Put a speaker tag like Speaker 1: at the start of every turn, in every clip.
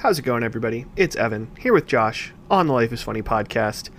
Speaker 1: How's it going, everybody? It's Evan here with Josh on the Life is Funny podcast.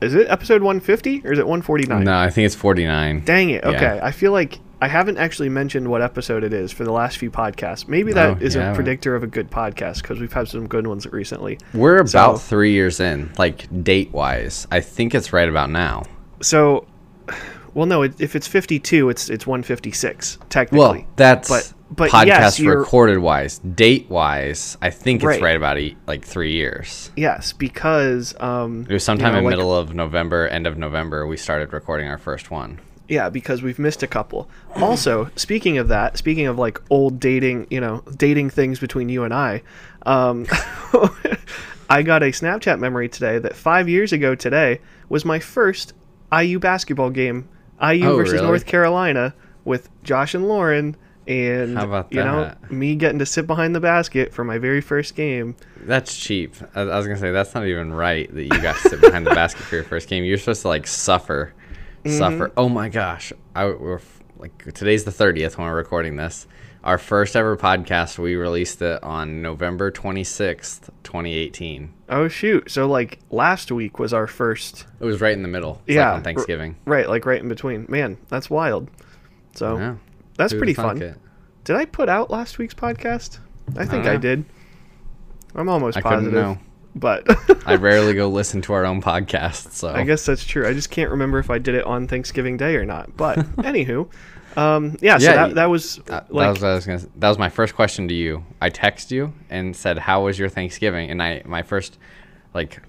Speaker 1: Is it episode 150 or is it 149?
Speaker 2: No, I think it's 49.
Speaker 1: Dang it.
Speaker 2: Yeah.
Speaker 1: Okay. I feel like I haven't actually mentioned what episode it is for the last few podcasts. Maybe that
Speaker 2: No,
Speaker 1: is
Speaker 2: you
Speaker 1: a
Speaker 2: haven't.
Speaker 1: predictor of a good podcast because we've had some good ones recently.
Speaker 2: We're about
Speaker 1: So-
Speaker 2: three years in, like date wise. I think it's right about now.
Speaker 1: So, well, no, if it's 52, it's it's 156 technically.
Speaker 2: Well, that's
Speaker 1: but but
Speaker 2: podcast
Speaker 1: yes,
Speaker 2: recorded wise. Date wise, I think it's
Speaker 1: Right.
Speaker 2: about like three years.
Speaker 1: yes, because um,
Speaker 2: It was sometime
Speaker 1: know,
Speaker 2: in
Speaker 1: like-
Speaker 2: middle of November, end of November, we started recording our first one.
Speaker 1: Yeah, because we've missed a couple. Also, speaking of that, speaking of like old dating, you know, dating things between you and I, um, I got a Snapchat memory today that five years ago today was my first IU basketball game, IU
Speaker 2: Oh,
Speaker 1: versus
Speaker 2: really?
Speaker 1: North Carolina, with Josh and Lauren, and
Speaker 2: How about
Speaker 1: you know
Speaker 2: that?
Speaker 1: me getting to sit behind the basket for my very first game.
Speaker 2: That's cheap. I, I was gonna say that's not even right that you got to sit behind the basket for your first game. You're supposed to like suffer,
Speaker 1: Mm-hmm.
Speaker 2: suffer. Oh my gosh, I we're like today's the 30th when we're recording this. Our first ever podcast. We released it on November 26th, 2018.
Speaker 1: Oh shoot! So like last week was our first,
Speaker 2: It was right in the middle. It's
Speaker 1: Yeah,
Speaker 2: like on Thanksgiving.
Speaker 1: right? Like right in between. Man, that's wild. So
Speaker 2: Yeah,
Speaker 1: that's
Speaker 2: who'd
Speaker 1: pretty fun.
Speaker 2: it?
Speaker 1: Did I put out last week's podcast? I think I did. I'm almost
Speaker 2: I couldn't
Speaker 1: positive.
Speaker 2: know.
Speaker 1: But
Speaker 2: I rarely go listen to our own podcast, so
Speaker 1: I guess that's true. I just can't remember if I did it on Thanksgiving Day or not. But anywho, um, yeah. So that, that was
Speaker 2: Uh, that
Speaker 1: like
Speaker 2: was what I was gonna. That was my first question to you. I text you and said, "How was your Thanksgiving?" And I my first, like,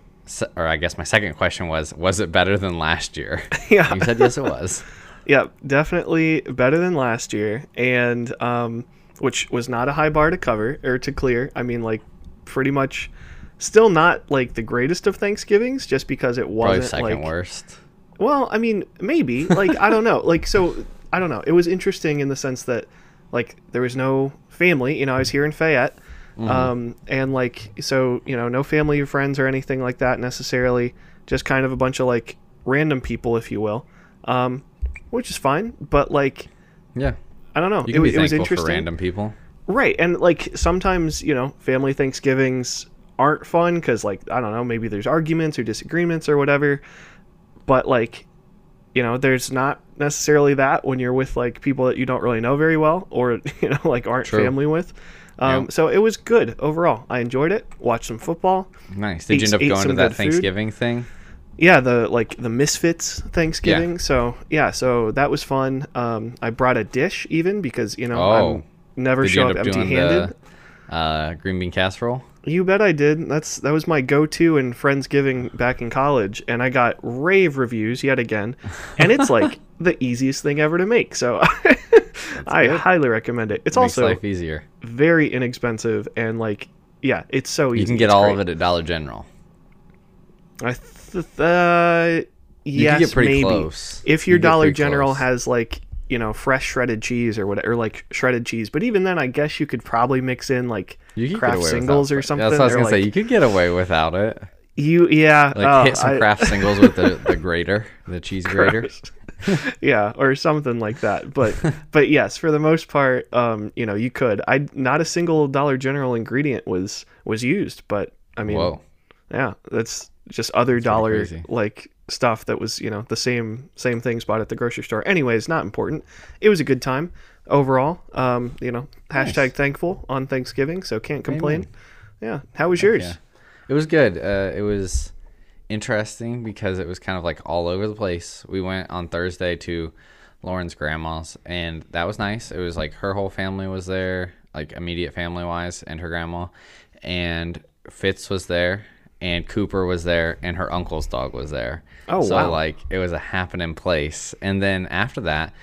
Speaker 2: or I guess my second question was, "Was it better than last year?"
Speaker 1: Yeah.
Speaker 2: You said yes, it was.
Speaker 1: Yeah, definitely better than last year, and um, which was not a high bar to cover or to clear. I mean, like pretty much. Still not like the greatest of Thanksgivings, just because it wasn't
Speaker 2: second
Speaker 1: like
Speaker 2: worst.
Speaker 1: Well, I mean, maybe. Like, I don't know. Like, so I don't know. It was interesting in the sense that, like, there was no family. You know, I was here in Fayette, um, and like, so you know, no family or friends or anything like that necessarily. Just kind of a bunch of like random people, if you will, um, which is fine. But like,
Speaker 2: Yeah,
Speaker 1: I don't know.
Speaker 2: you
Speaker 1: It,
Speaker 2: can
Speaker 1: wa-
Speaker 2: be
Speaker 1: it was interesting,
Speaker 2: for random people.
Speaker 1: right? And like sometimes you know, family Thanksgivings aren't fun because like I don't know, maybe there's arguments or disagreements or whatever. But like, you know, there's not necessarily that when you're with like people that you don't really know very well or you know like aren't
Speaker 2: True.
Speaker 1: family with. Um. So it was good overall. I enjoyed it. Watched some football.
Speaker 2: Nice. Did
Speaker 1: Ate-
Speaker 2: you end up going to that
Speaker 1: good food.
Speaker 2: Thanksgiving thing?
Speaker 1: Yeah, the like the Misfits Thanksgiving. So yeah, so that was fun. Um, I brought a dish even because you know
Speaker 2: Oh.
Speaker 1: I'm never
Speaker 2: Did
Speaker 1: show up
Speaker 2: up
Speaker 1: empty-handed.
Speaker 2: the uh, green bean casserole?
Speaker 1: You bet I did. That's that was my go-to in Friendsgiving back in college, and I got rave reviews yet again. And it's like the easiest thing ever to make, so I
Speaker 2: good.
Speaker 1: highly recommend it. It's
Speaker 2: Makes
Speaker 1: also
Speaker 2: life easier.
Speaker 1: very inexpensive and like yeah, it's so easy.
Speaker 2: You can get
Speaker 1: It's
Speaker 2: all
Speaker 1: great.
Speaker 2: of it at Dollar General.
Speaker 1: I th- uh,
Speaker 2: You
Speaker 1: yes,
Speaker 2: can get pretty
Speaker 1: maybe.
Speaker 2: close.
Speaker 1: If your
Speaker 2: get
Speaker 1: Dollar General
Speaker 2: close.
Speaker 1: has like you know fresh shredded cheese or whatever, or like shredded cheese, but even then, I guess you could probably mix in like
Speaker 2: You Kraft
Speaker 1: Singles or something.
Speaker 2: That's what I was gonna say. You could get away without it.
Speaker 1: You yeah,
Speaker 2: Like
Speaker 1: oh,
Speaker 2: hit some
Speaker 1: I-
Speaker 2: Kraft Singles with the, the grater, the cheese grater.
Speaker 1: yeah, or something like that. But but yes, for the most part, um, you know, you could. I not a single Dollar General ingredient was was used, but I mean,
Speaker 2: Whoa.
Speaker 1: yeah, that's just other dollar like stuff that was you know the same same things bought at the grocery store. Anyways, not important. It was a good time overall. Um, you know, hashtag
Speaker 2: Nice.
Speaker 1: thankful on Thanksgiving, so can't complain.
Speaker 2: Amen.
Speaker 1: Yeah, how was yours?
Speaker 2: Yeah. It was good. Uh, it was interesting because it was kind of like all over the place. We went on Thursday to Lauren's grandma's, and that was nice. It was like her whole family was there, like immediate family wise, and her grandma, and Fitz was there, and Cooper was there, and her uncle's dog was there.
Speaker 1: Oh,
Speaker 2: so
Speaker 1: wow.
Speaker 2: like it was a happening place. And then after that,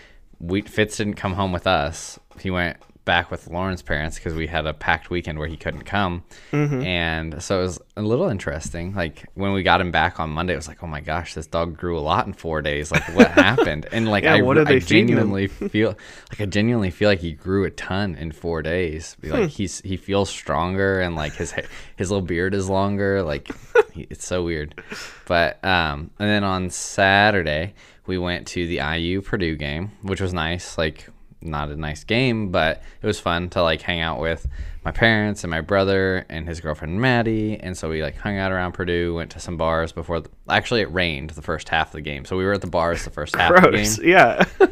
Speaker 2: we Fitz didn't come home with us. He went back with Lauren's parents because we had a packed weekend where he couldn't come.
Speaker 1: Mm-hmm.
Speaker 2: And so it was a little interesting. Like when we got him back on Monday, it was like, oh my gosh, this dog grew a lot in four days. Like what happened? And like
Speaker 1: Yeah,
Speaker 2: I,
Speaker 1: what are they
Speaker 2: I genuinely feel like I genuinely feel like he grew a ton in four days. Be
Speaker 1: Hmm.
Speaker 2: Like he's he feels stronger and like his his little beard is longer. Like he, it's so weird. But um, and then on Saturday we went to the IU Purdue game, which was nice. Like not a nice game, but it was fun to like hang out with my parents and my brother and his girlfriend Maddie. And so we like hung out around Purdue, went to some bars before. The, actually, it rained the first half of the game, so we were at the bars the first half of the game.
Speaker 1: Yeah.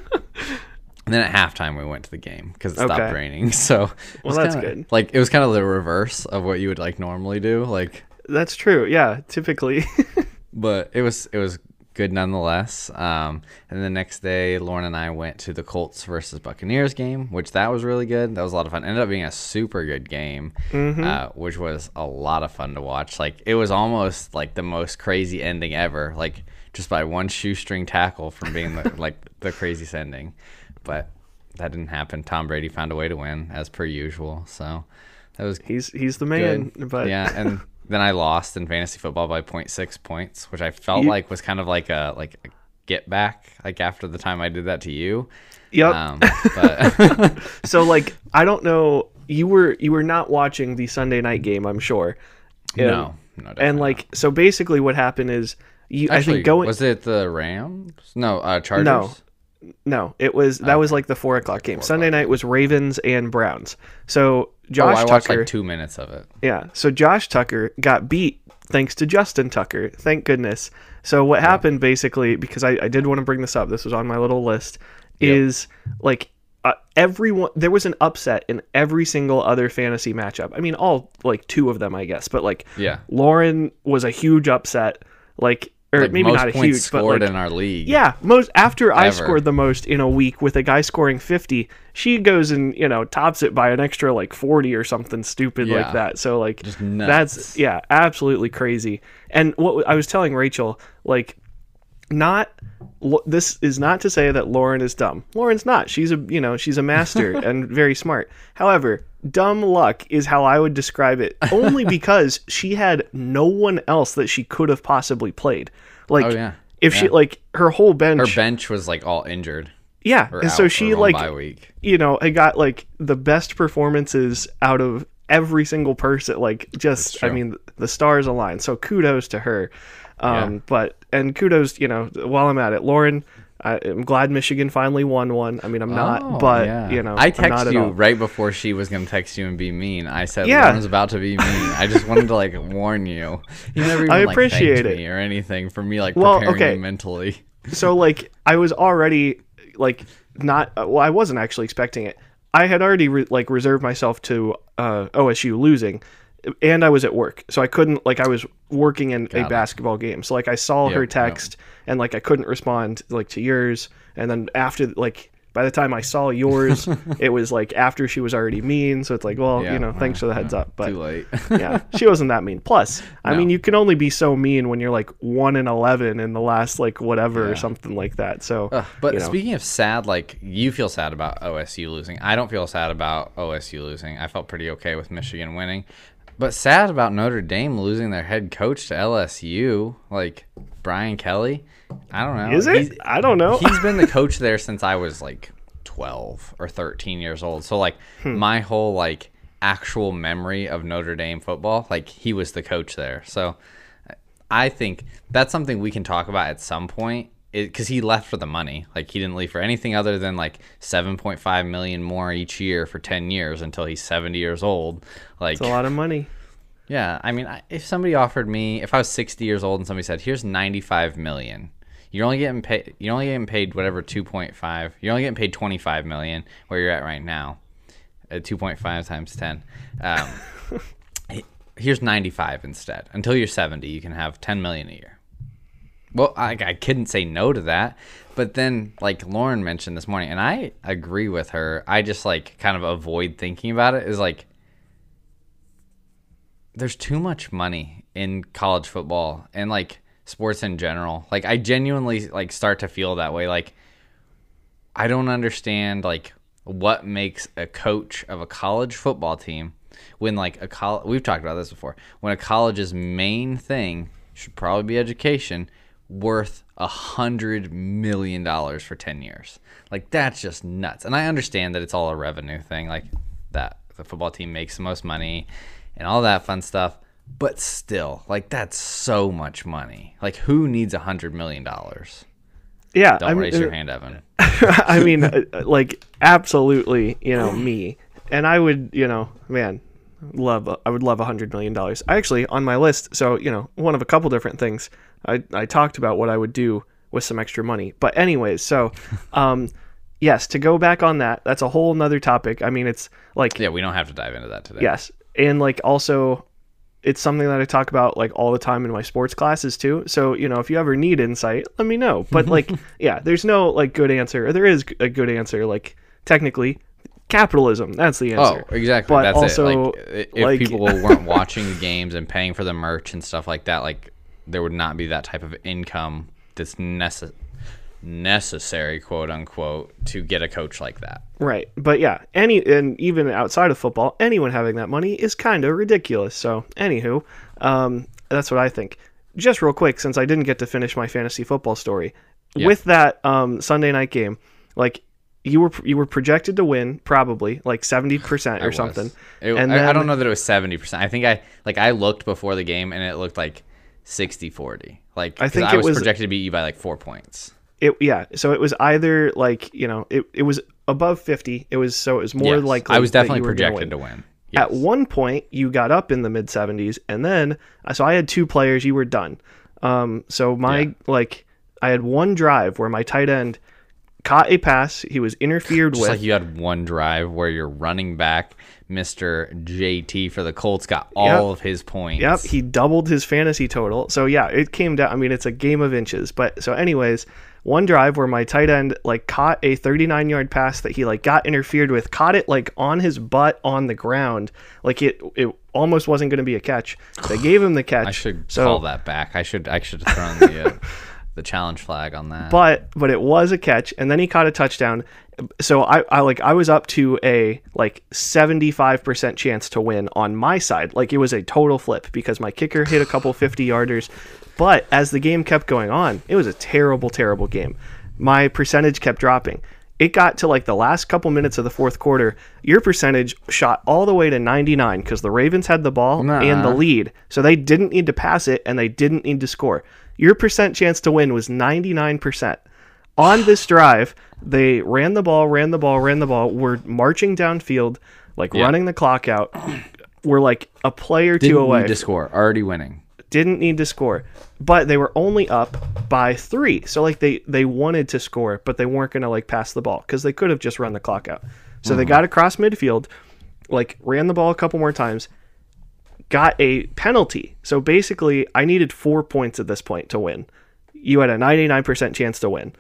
Speaker 2: And then at halftime, we went to the game because it stopped
Speaker 1: Okay.
Speaker 2: raining. So, was
Speaker 1: that's
Speaker 2: kinda-
Speaker 1: good.
Speaker 2: Like it was kind of the reverse of what you would like normally do. Like,
Speaker 1: That's true. Yeah. Typically.
Speaker 2: but it was it was good nonetheless. Um, and the next day, Lauren and I went to the Colts versus Buccaneers game, which that was really good. That was a lot of fun. Ended up being a super good game, uh, which was a lot of fun to watch. Like it was almost like the most crazy ending ever. Like just by one shoestring tackle from being the, like the craziest ending, but that didn't happen. Tom Brady found a way to win as per usual. So that was
Speaker 1: he's he's the man.
Speaker 2: good.
Speaker 1: But
Speaker 2: yeah, and then I lost in fantasy football by 0.6 points, which I felt
Speaker 1: You-
Speaker 2: like was kind of like a like a get back, like after the time I did that to you.
Speaker 1: Yep.
Speaker 2: Um, but
Speaker 1: so like I don't know. You were you were not watching the Sunday night game. I'm sure.
Speaker 2: no,
Speaker 1: And-
Speaker 2: no, definitely
Speaker 1: And like so basically what happened is you.
Speaker 2: actually,
Speaker 1: I think going.
Speaker 2: was it the Rams? No, uh, Chargers.
Speaker 1: No. No, it was that was like the four o'clock game.
Speaker 2: Four
Speaker 1: Sunday night was Ravens and Browns. So
Speaker 2: Oh,
Speaker 1: Josh
Speaker 2: I watched
Speaker 1: Tucker,
Speaker 2: like two minutes of it.
Speaker 1: yeah. So Josh Tucker got beat thanks to Justin Tucker. Thank goodness. So what happened basically, because I, I did want to bring this up. This was on my little list. Is like uh, everyone there was an upset in every single other fantasy matchup. I mean, all like two of them, I guess. But like
Speaker 2: Yeah,
Speaker 1: Lauren was a huge upset. Like or
Speaker 2: like
Speaker 1: maybe not a huge, but
Speaker 2: scored
Speaker 1: like
Speaker 2: in our league.
Speaker 1: yeah, most after I scored the most in a week with a guy scoring 50, she goes and, you know, tops it by an extra like 40 or something stupid
Speaker 2: Yeah.
Speaker 1: like that. So like that's yeah, absolutely crazy. And what I was telling Rachel like not this is not to say that Lauren is dumb. Lauren's not. She's a you know she's a master and very smart. However, dumb luck is how I would describe it. Only because she had no one else that she could have possibly played. Like
Speaker 2: Oh, yeah.
Speaker 1: if she like her whole bench,
Speaker 2: Her bench was like all injured.
Speaker 1: yeah, and so she like
Speaker 2: week.
Speaker 1: you know I got like the best performances out of every single person. Like just I mean the stars align. So kudos to her. Um,
Speaker 2: Yeah.
Speaker 1: but and kudos, you know, while I'm at it, Lauren. I, I'm glad Michigan finally won one. I mean, I'm not,
Speaker 2: Oh,
Speaker 1: but
Speaker 2: yeah.
Speaker 1: you know,
Speaker 2: I texted you
Speaker 1: all.
Speaker 2: right before she was gonna text you and be mean. I said
Speaker 1: Yeah.
Speaker 2: Lauren's about to be mean. I just wanted to like warn you. You never even
Speaker 1: I
Speaker 2: like,
Speaker 1: appreciate
Speaker 2: thanked
Speaker 1: it.
Speaker 2: me or anything for me like
Speaker 1: Well,
Speaker 2: preparing
Speaker 1: okay.
Speaker 2: you mentally.
Speaker 1: so like I was already like not uh, well I wasn't actually expecting it. I had already re- like reserved myself to uh, OSU losing and I was at work. So I couldn't like I was working in a
Speaker 2: it.
Speaker 1: basketball game. So like I saw
Speaker 2: Yep,
Speaker 1: her
Speaker 2: yep.
Speaker 1: And like I couldn't respond like to yours and then after like by the time I saw yours it was like after she was already mean so it's like well
Speaker 2: Yeah,
Speaker 1: you know thanks for the heads up but
Speaker 2: Too late.
Speaker 1: yeah, she wasn't that mean. Plus, I
Speaker 2: No.
Speaker 1: mean, you can only be so mean when you're like one in eleven in the last like whatever or something like that. So,
Speaker 2: but
Speaker 1: you know.
Speaker 2: speaking of sad, like you feel sad about OSU losing. I don't feel sad about OSU losing. I felt pretty okay with Michigan winning. But sad about Notre Dame losing their head coach to LSU, like Brian Kelly. I don't know.
Speaker 1: is
Speaker 2: He's-
Speaker 1: it? I don't know.
Speaker 2: he's been the coach there since I was like 12 or 13 years old. So like
Speaker 1: Hmm.
Speaker 2: my whole like actual memory of Notre Dame football, like he was the coach there. So I think that's something we can talk about at some point because he left for the money. Like he didn't leave for anything other than like 7.5 million more each year for 10 years until he's 70 years old. Like
Speaker 1: It's a lot of money.
Speaker 2: yeah, I mean, I- if somebody offered me, if I was 60 years old and somebody said, "Here's 95 million. You're only getting paid. You're only getting paid whatever 2.5. You're only getting paid 25 million where you're at right now, at 2.5 times 10. Um, here's 95 instead. Until you're 70, you can have 10 million a year. Well, I, I couldn't say no to that. But then, like Lauren mentioned this morning, and I agree with her. I just like kind of avoid thinking about it. Is like there's too much money in college football and like sports in general. Like I genuinely like start to feel that way. Like I don't understand like what makes a coach of a college football team when like a college we've talked about this before when a college's main thing should probably be education worth a hundred million dollars for 10 years. Like that's just nuts. And i understand that it's all a revenue thing like that the football team makes the most money and all that fun stuff but still like that's so much money. Like who needs a hundred million dollars?
Speaker 1: Yeah,
Speaker 2: Don't
Speaker 1: I'm-
Speaker 2: raise your
Speaker 1: uh,
Speaker 2: hand, Evan.
Speaker 1: I mean, uh, like absolutely, you know me, and I would, you know, man, love. I would love a hundred million dollars. I actually on my list. So you know, one of a couple different things. I I talked about what I would do with some extra money. But anyways, so, um, yes, to go back on that, that's a whole nother topic. I mean, it's like
Speaker 2: Yeah, we don't have to dive into that today.
Speaker 1: Yes. And like also it's something that I talk about like all the time in my sports classes too. So, you know, if you ever need insight, let me know. But like yeah, there's no like good answer. Or there is a good answer like technically capitalism. That's the answer.
Speaker 2: Oh,
Speaker 1: answer.
Speaker 2: exactly.
Speaker 1: But
Speaker 2: That's
Speaker 1: also,
Speaker 2: it. Like, if
Speaker 1: like-
Speaker 2: people weren't watching the games and paying for the merch and stuff like that, like there would not be that type of income that's necess- necessary, quote unquote, to get a coach like that.
Speaker 1: Right. But yeah, any and even outside of football, anyone having that money is kind of ridiculous. So, anywho, um, that's what I think. Just real quick, since I didn't get to finish my fantasy football story, with that um, Sunday night game, like you were you were projected to win probably like seventy percent or
Speaker 2: was.
Speaker 1: something,
Speaker 2: It-
Speaker 1: and
Speaker 2: I, I don't know that it was 70%. I think I like I looked before the game and it looked like 60-40. Like
Speaker 1: I think
Speaker 2: I was,
Speaker 1: was-
Speaker 2: projected to beat you by like 4 points.
Speaker 1: It yeah. So it was either like you know it, it was above fifty. It was so it was more
Speaker 2: Yes.
Speaker 1: likely.
Speaker 2: I was definitely
Speaker 1: you were gonna
Speaker 2: projected
Speaker 1: win.
Speaker 2: to win.
Speaker 1: At one point, you got up in the mid 70s, and then so I had two players. You were done. Um, so my
Speaker 2: Yeah.
Speaker 1: like I had one drive where my tight end caught a pass. He was interfered
Speaker 2: Just
Speaker 1: with.
Speaker 2: like you had one drive where your running back, Mr. JT for the Colts, got all
Speaker 1: Yep.
Speaker 2: of his points.
Speaker 1: Yep, he doubled his fantasy total. So yeah, it came down. I mean, it's a game of inches. But so, anyways, one drive where my tight end like caught a 39 yard pass that he like got interfered with, caught it like on his butt on the ground, like it it almost wasn't going to be a catch. They gave him the catch.
Speaker 2: I should
Speaker 1: so,
Speaker 2: call that back. I should I should have thrown the uh, the challenge flag on that.
Speaker 1: but but it was a catch and then he caught a touchdown. So I, I like i was up to a like 75% chance to win on my side. Like it was a total flip because my kicker hit a couple 50 yarders but as the game kept going on it was a terrible terrible game. My percentage kept dropping. It got to like the last couple minutes of the fourth quarter. Your percentage shot all the way to 99 because the ravens had the ball and the lead. So they didn't need to pass it and they didn't need to score your percent chance to win was 99% on this drive, they ran the ball, ran the ball, ran the ball. We're marching downfield, like running the clock out. We're like a play or two
Speaker 2: Didn't
Speaker 1: away.
Speaker 2: need to score. Already winning.
Speaker 1: Didn't need to score, but they were only up by three. So like they they wanted to score, but they weren't gonna like pass the ball because they could have just run the clock out. So they mm-hmm. got across midfield, like ran the ball a couple more times, got a penalty. So basically, I needed four points at this point to win. You had a 99% chance to win.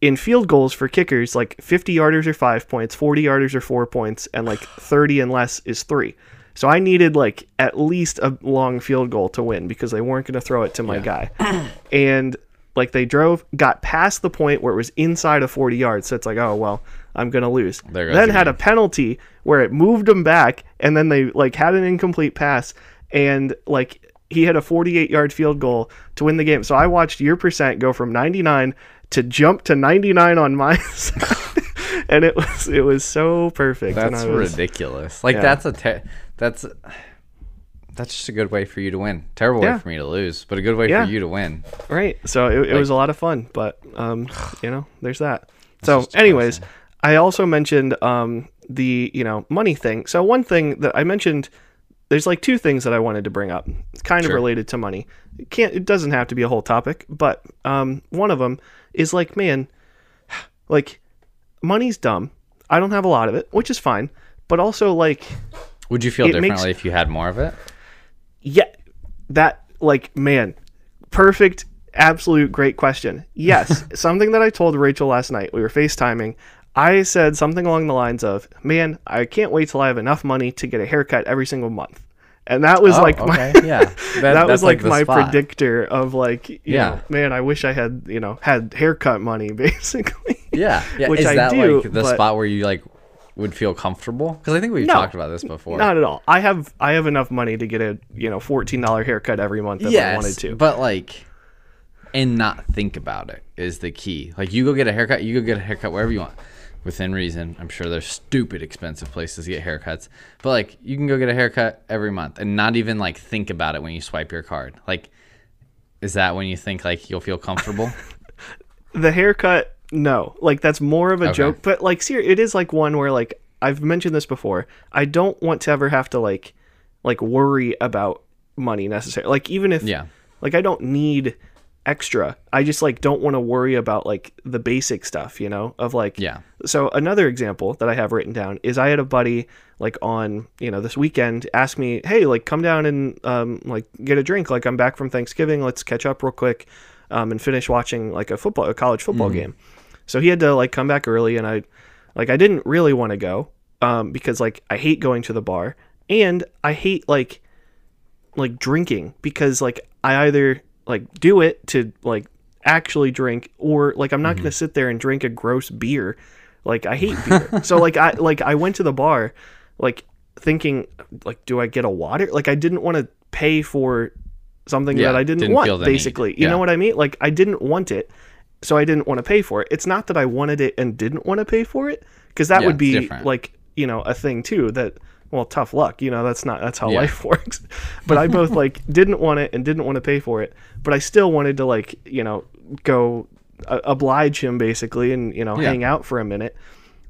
Speaker 1: In field goals for kickers, like 50 yarders are five points, 40 yarders are four points, and like 30 and less is three. So I needed like at least a long field goal to win because they weren't going to throw it to my guy. and like they drove, got past the point where it was inside of 40 yards. So it's like, oh, well, I'm going to lose.
Speaker 2: There goes
Speaker 1: then
Speaker 2: the
Speaker 1: had a penalty where it moved them back and then they like had an incomplete pass and like he had a 48 yard field goal to win the game. So I watched your percent go from 99 to jump to 99 on my side. and it was it was so perfect.
Speaker 2: That's
Speaker 1: was,
Speaker 2: ridiculous. Like
Speaker 1: Yeah.
Speaker 2: that's a te- that's that's just a good way for you to win. Terrible
Speaker 1: Yeah.
Speaker 2: way for me to lose, but a good way
Speaker 1: Yeah.
Speaker 2: for you to win.
Speaker 1: Right. So it, it was a lot of fun, but um, you know, there's that. So, anyways, I also mentioned um the you know money thing. So one thing that I mentioned, there's like two things that I wanted to bring up. It's kind of related to money. It can't. It doesn't have to be a whole topic, but um, one of them is like, man, like money's dumb. I don't have a lot of it, which is fine. But also like
Speaker 2: Would you feel
Speaker 1: It makes-
Speaker 2: differently if you had more of it?
Speaker 1: Yeah, that like man, perfect, absolute great question. Yes, something that I told Rachel last night. We were FaceTiming. I said something along the lines of, "Man, I can't wait till I have enough money to get a haircut every single month." And that was
Speaker 2: Oh,
Speaker 1: like my.
Speaker 2: Yeah.
Speaker 1: that,
Speaker 2: That-
Speaker 1: was like,
Speaker 2: like
Speaker 1: my
Speaker 2: spot.
Speaker 1: predictor of like, you
Speaker 2: Yeah.
Speaker 1: know, man, I wish I had, you know, had haircut money basically.
Speaker 2: Yeah. Yeah.
Speaker 1: Which
Speaker 2: Is
Speaker 1: I
Speaker 2: that
Speaker 1: do,
Speaker 2: like the
Speaker 1: but-
Speaker 2: spot where you like would feel comfortable? Because I think we've
Speaker 1: No.
Speaker 2: talked about this before.
Speaker 1: Not at all. I have I have enough money to get a, you know, $14 haircut every month if I wanted to.
Speaker 2: But like, and not think about it is the key. Like, you go get a haircut, you go get a haircut wherever you want, within reason. I'm sure there's stupid expensive places to get haircuts, but like, you can go get a haircut every month and not even like think about it when you swipe your card. Like, is that when you think like you'll feel comfortable?
Speaker 1: the haircut, no. Like that's more of a
Speaker 2: Okay.
Speaker 1: joke, but like ser- it is like one where like I've mentioned this before. I don't want to ever have to like like worry about money necessarily. Like even if
Speaker 2: Yeah.
Speaker 1: like I don't need extra. I just like don't want to worry about like the basic stuff, you know, of like
Speaker 2: Yeah.
Speaker 1: so another example that I have written down is I had a buddy like on you know this weekend ask me, hey, like come down and um, like get a drink. Like I'm back from Thanksgiving. Let's catch up real quick um, and finish watching like a football, a college football game. So he had to like come back early, and I like I didn't really want to go um, because like I hate going to the bar and I hate like like drinking because like I either like do it to like actually drink or like I'm not going to sit there and drink a gross beer. Like I hate beer. so like I like I went to the bar like thinking like do I get a water? Like I didn't want to pay for something
Speaker 2: Yeah,
Speaker 1: that I didn't,
Speaker 2: didn't
Speaker 1: want basically. You know what I mean? Like I didn't want it. So I didn't want to pay for it. It's not that I wanted it and didn't want to pay for it because that
Speaker 2: Yeah,
Speaker 1: would be like, you know, a thing too that well, tough luck, you know, that's not that's how
Speaker 2: Yeah.
Speaker 1: life works. But I both like didn't want it and didn't want to pay for it, but I still wanted to like, you know, go uh, oblige him basically and, you know,
Speaker 2: Yeah.
Speaker 1: hang out for a minute.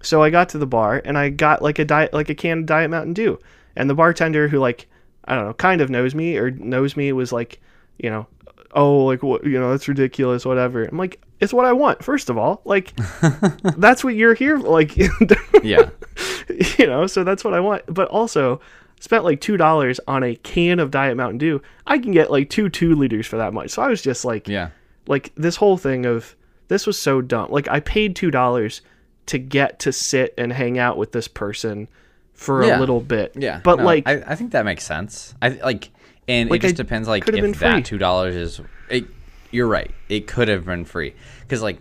Speaker 1: So I got to the bar and I got like a diet like a can of Diet Mountain Dew. And the bartender who like I don't know, kind of knows me or knows me was like, you know, oh like what you know, that's ridiculous, whatever. I'm like, it's what I want, first of all. Like that's what you're here like
Speaker 2: Yeah.
Speaker 1: you know, so that's what I want. But also spent like two dollars on a can of Diet Mountain Dew. I can get like two two liters for that much. So I was just like
Speaker 2: Yeah.
Speaker 1: like this whole thing of this was so dumb. Like I paid two dollars to get to sit and hang out with this person for
Speaker 2: Yeah.
Speaker 1: a little bit.
Speaker 2: Yeah.
Speaker 1: But
Speaker 2: no,
Speaker 1: like
Speaker 2: I, I think that makes sense. I like and
Speaker 1: Like,
Speaker 2: it just
Speaker 1: I
Speaker 2: depends like if that two dollars is it, you're right. It could have been free. Because like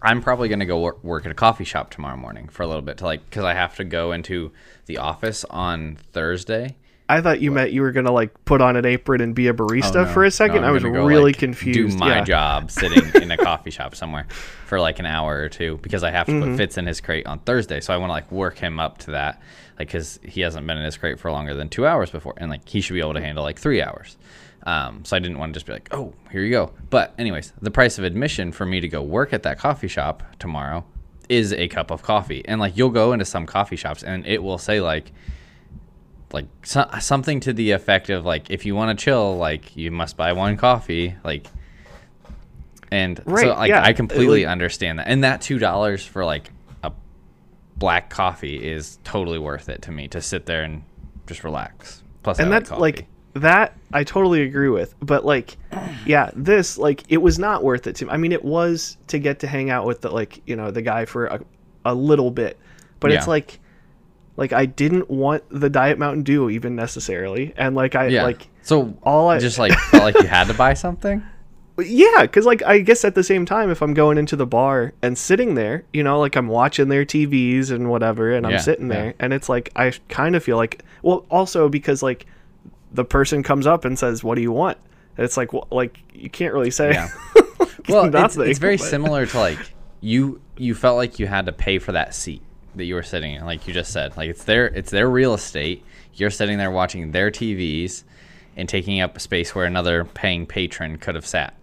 Speaker 2: I'm probably gonna go work, work at a coffee shop tomorrow morning for a little bit to like because I have to go into the office on Thursday.
Speaker 1: I thought you meant you were gonna like put on an apron and be a barista
Speaker 2: Oh, no.
Speaker 1: for a second.
Speaker 2: No,
Speaker 1: I was
Speaker 2: go,
Speaker 1: really
Speaker 2: like,
Speaker 1: confused.
Speaker 2: Do my
Speaker 1: yeah.
Speaker 2: job sitting in a coffee shop somewhere for like an hour or two because I have to
Speaker 1: Mm-hmm.
Speaker 2: put Fitz in his crate on Thursday. So I want to like work him up to that, like because he hasn't been in his crate for longer than two hours before, and like he should be able to handle like three hours. Um, so I didn't want to just be like, oh, here you go. But anyways, the price of admission for me to go work at that coffee shop tomorrow is a cup of coffee, and like you'll go into some coffee shops and it will say like like so, something to the effect of like if you want to chill like you must buy one coffee like and
Speaker 1: Right,
Speaker 2: so like
Speaker 1: yeah.
Speaker 2: i completely
Speaker 1: Like-
Speaker 2: understand that and that two dollars for like a black coffee is totally worth it to me to sit there and just relax plus I
Speaker 1: and
Speaker 2: like
Speaker 1: that's like that I totally agree with. But like, yeah, this like it was not worth it to. me. I mean, it was to get to hang out with the like you know the guy for a, a little bit, but it's like like I didn't want the Diet Mountain Dew even necessarily, and like I
Speaker 2: yeah
Speaker 1: like
Speaker 2: so
Speaker 1: all I-
Speaker 2: just like felt like you had to buy something
Speaker 1: yeah, because like I guess at the same time, if I'm going into the bar and sitting there, you know, like I'm watching their TVs and whatever, and I'm
Speaker 2: Yeah,
Speaker 1: sitting
Speaker 2: yeah.
Speaker 1: there, and it's like I kind of feel like, well, also because like the person comes up and says, "What do you want?" And it's like, well, like you can't really say.
Speaker 2: Yeah. well it's, it's very
Speaker 1: but-
Speaker 2: similar to like you you felt like you had to pay for that seat that you were sitting in like you just said. Like it's their it's their real estate. You're sitting there watching their tvs and taking up space where another paying patron could have sat.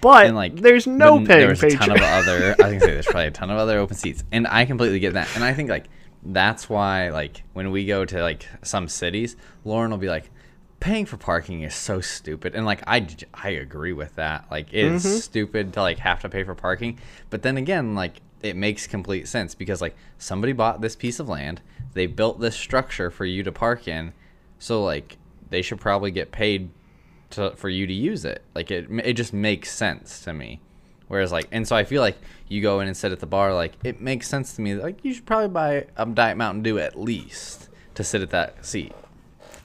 Speaker 1: But
Speaker 2: and like
Speaker 1: there's no
Speaker 2: the-
Speaker 1: paying
Speaker 2: there's a ton of other i say there's probably a ton of other open seats. And i completely get that. And i think like that's why like when we go to like some cities lauren will be like paying for parking is so stupid. And like i i agree with that. Like it's
Speaker 1: Mm-hmm.
Speaker 2: stupid to like have to pay for parking. But then again like it makes complete sense because like somebody bought this piece of land they built this structure for you to park in so like they should probably get paid to for you to use it. Like it it just makes sense to me. Whereas like and so I feel like you go in and sit at the bar like it makes sense to me like you should probably buy a Diet Mountain Dew at least to sit at that seat.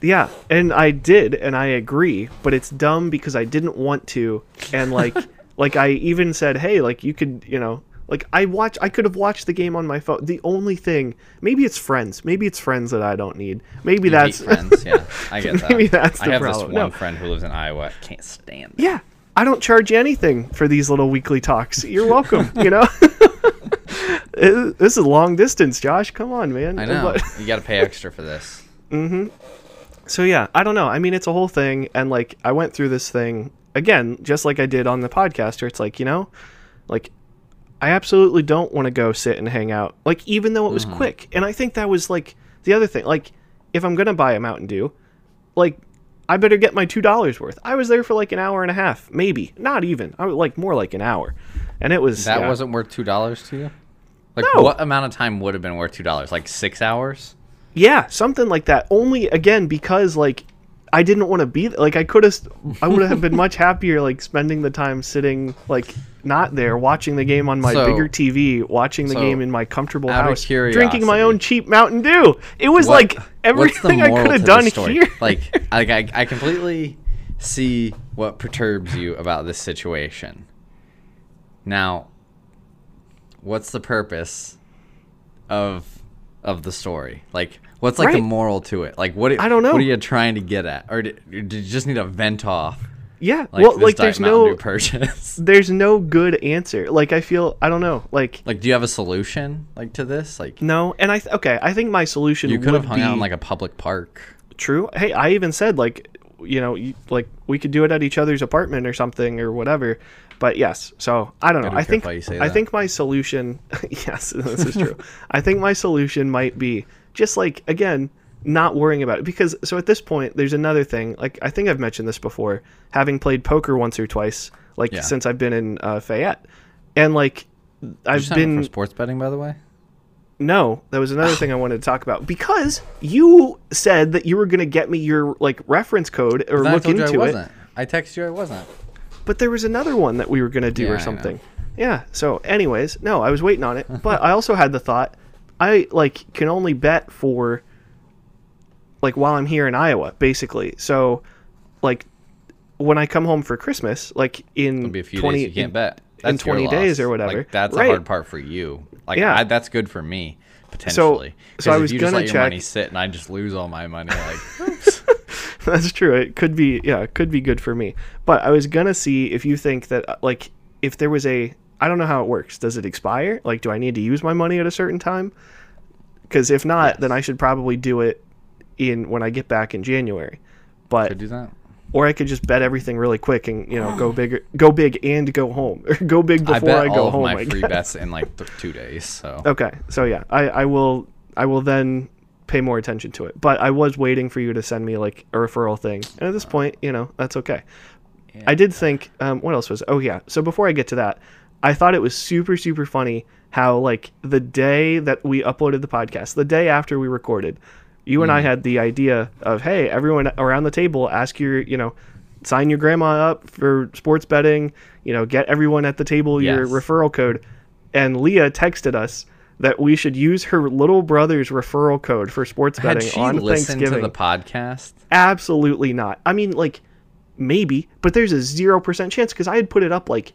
Speaker 1: Yeah, and I did, and I agree, but it's dumb because I didn't want to, and like, like I even said, hey, like you could, you know, like I watch, I could have watched the game on my phone. The only thing, maybe it's friends, maybe it's friends that I don't need. Maybe
Speaker 2: You
Speaker 1: that's
Speaker 2: friends, yeah. I get that.
Speaker 1: Maybe that's
Speaker 2: I
Speaker 1: the
Speaker 2: have
Speaker 1: problem.
Speaker 2: this one
Speaker 1: No.
Speaker 2: friend who lives in Iowa. Can't stand. It.
Speaker 1: yeah. I don't charge you anything for these little weekly talks. You're welcome. you know, this is long distance, Josh. Come on, man.
Speaker 2: I know. You got to pay extra for this. Mm-hmm.
Speaker 1: So yeah i don't know i mean it's a whole thing and like i went through this thing again just like i did on the podcast where it's like you know like I absolutely don't want to go sit and hang out. Like even though it was mm-hmm. quick. And I think that was like the other thing. Like if I'm going to buy a Mountain Dew, like I better get my $2 worth. I was there for like an hour and a half, maybe. Not even. I was like more like an hour. And it was
Speaker 2: That
Speaker 1: yeah.
Speaker 2: wasn't worth two dollars to you. Like
Speaker 1: No.
Speaker 2: what amount of time would have been worth two dollars? Like six hours?
Speaker 1: Yeah, something like that. Only again because like I didn't want to be th- like I could have I would have been much happier like spending the time sitting like not there watching the game on my
Speaker 2: So-
Speaker 1: bigger TV, watching the
Speaker 2: so,
Speaker 1: game in my comfortable house, drinking my own cheap Mountain Dew. It was
Speaker 2: What-
Speaker 1: like everything I could have done here.
Speaker 2: Like, like I, I completely see what perturbs you about this situation. Now, what's the purpose of of the story? Like, what's like the moral to it? Like, what
Speaker 1: I don't know.
Speaker 2: What are you trying to get at, or did, did you just need a vent off?
Speaker 1: Yeah,
Speaker 2: Like,
Speaker 1: well, like there's no
Speaker 2: purchase.
Speaker 1: there's no good answer. Like I feel I don't know. Like
Speaker 2: like, do you have a solution like to this? Like,
Speaker 1: no, and I th- okay. I think my solution
Speaker 2: you could have hung
Speaker 1: be,
Speaker 2: out in like a public park.
Speaker 1: True. Hey, I even said like, you know, you, like we could do it at each other's apartment or something or whatever. But yes, so I don't know.
Speaker 2: Gotta
Speaker 1: I think
Speaker 2: careful how you say
Speaker 1: I
Speaker 2: that.
Speaker 1: think my solution, yes, this is true. I think my solution might be just like again, not worrying about it because so at this point there's another thing. Like I think I've mentioned this before, having played poker once or twice, like
Speaker 2: Yeah.
Speaker 1: since I've been in uh, Fayette, and like
Speaker 2: Did
Speaker 1: I've been
Speaker 2: for sports betting, by the way.
Speaker 1: no, that was another thing I wanted to talk about because you said that you were going to get me your like reference code or look
Speaker 2: you I
Speaker 1: into it.
Speaker 2: wasn't. I texted you I wasn't.
Speaker 1: But there was another one that we were going to do
Speaker 2: Yeah,
Speaker 1: or something. Yeah. So, anyways, no, I was waiting on it, but I also had the thought I like can only bet for like while I'm here in Iowa, basically. So, like when I come home for Christmas, like in
Speaker 2: be a few
Speaker 1: 20
Speaker 2: days you can't bet.
Speaker 1: in 20 days or whatever.
Speaker 2: Like, that's
Speaker 1: Right.
Speaker 2: the hard part for you. Like
Speaker 1: Yeah.
Speaker 2: I, that's good for me potentially.
Speaker 1: so I
Speaker 2: 'Cause
Speaker 1: was
Speaker 2: you just
Speaker 1: gonna
Speaker 2: let
Speaker 1: check-
Speaker 2: your money sit and I just lose all my money. Like
Speaker 1: That's true. It could be, yeah, it could be good for me. But I was gonna see if you think that, uh, like, if there was a, I don't know how it works. Does it expire? Like, do I need to use my money at a certain time? Because if not, then I should probably do it in when I get back in January. But
Speaker 2: could do that.
Speaker 1: or I could just bet everything really quick and you know go big, go big and go home, or go big before
Speaker 2: I
Speaker 1: before
Speaker 2: bet
Speaker 1: I, go
Speaker 2: all of
Speaker 1: home.
Speaker 2: my
Speaker 1: I
Speaker 2: free
Speaker 1: guess.
Speaker 2: bets in like th- two days. So
Speaker 1: Okay, so yeah, I, I will I will then pay more attention to it. But I was waiting for you to send me like a referral thing, and at this point, you know, that's okay. I did think, um, what else was? Oh yeah. So before I get to that, I thought it was super super funny how like the day that we uploaded the podcast, the day after we recorded, you and I had the idea of hey, everyone around the table, ask your you know. Sign your grandma up for sports betting. You know, get everyone at the table your referral code. And Leah texted us that we should use her little brother's referral code for sports betting had
Speaker 2: she
Speaker 1: on
Speaker 2: listened to
Speaker 1: Thanksgiving.
Speaker 2: the podcast?
Speaker 1: Absolutely not. I mean, like maybe, but there's a zero percent chance because I had put it up like,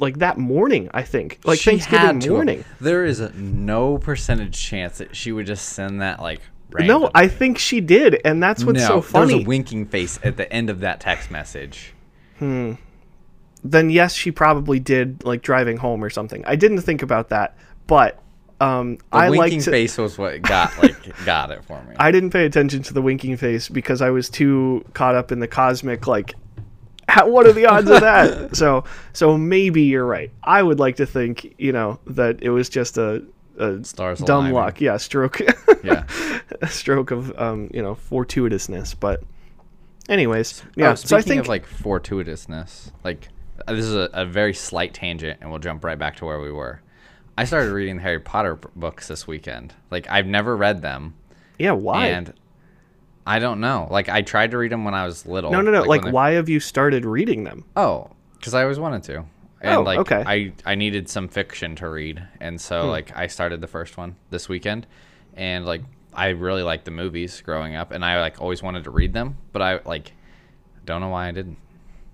Speaker 1: like that morning. I think like
Speaker 2: She
Speaker 1: Thanksgiving
Speaker 2: had to have.
Speaker 1: morning.
Speaker 2: There is no percentage chance that she would just send that like.
Speaker 1: No. I think she did, and that's what's
Speaker 2: no,
Speaker 1: so
Speaker 2: There was
Speaker 1: funny.
Speaker 2: a winking face at the end of that text message. Hmm.
Speaker 1: then yes, she probably did like driving home or something. I didn't think about that, but um,
Speaker 2: The
Speaker 1: I like
Speaker 2: winking
Speaker 1: to.
Speaker 2: face was what got like got it for me.
Speaker 1: I didn't pay attention to the winking face because I was too caught up in the cosmic like how, what are the odds of that? So so maybe you're right. I would like to think, you know, that it was just a, a
Speaker 2: Stars
Speaker 1: dumb
Speaker 2: aligning.
Speaker 1: luck. Yeah, stroke
Speaker 2: Yeah.
Speaker 1: a stroke of um, you know, fortuitousness, but anyways, yeah.
Speaker 2: Oh,
Speaker 1: so I think
Speaker 2: of like fortuitousness, like this is a, a very slight tangent, and we'll jump right back to where we were. I started reading the Harry Potter books this weekend. Like I've never read them,
Speaker 1: yeah, why?
Speaker 2: and I don't know. Like I tried to read them when I was little.
Speaker 1: no, no, no. Like,
Speaker 2: they-
Speaker 1: why have you started reading them?
Speaker 2: Oh, because I always wanted to. And
Speaker 1: Oh,
Speaker 2: like
Speaker 1: okay. Hmm.
Speaker 2: I I needed some fiction to read, and so like I started the first one this weekend, and like I really liked the movies growing up, and I like always wanted to read them, but I like don't know why I didn't.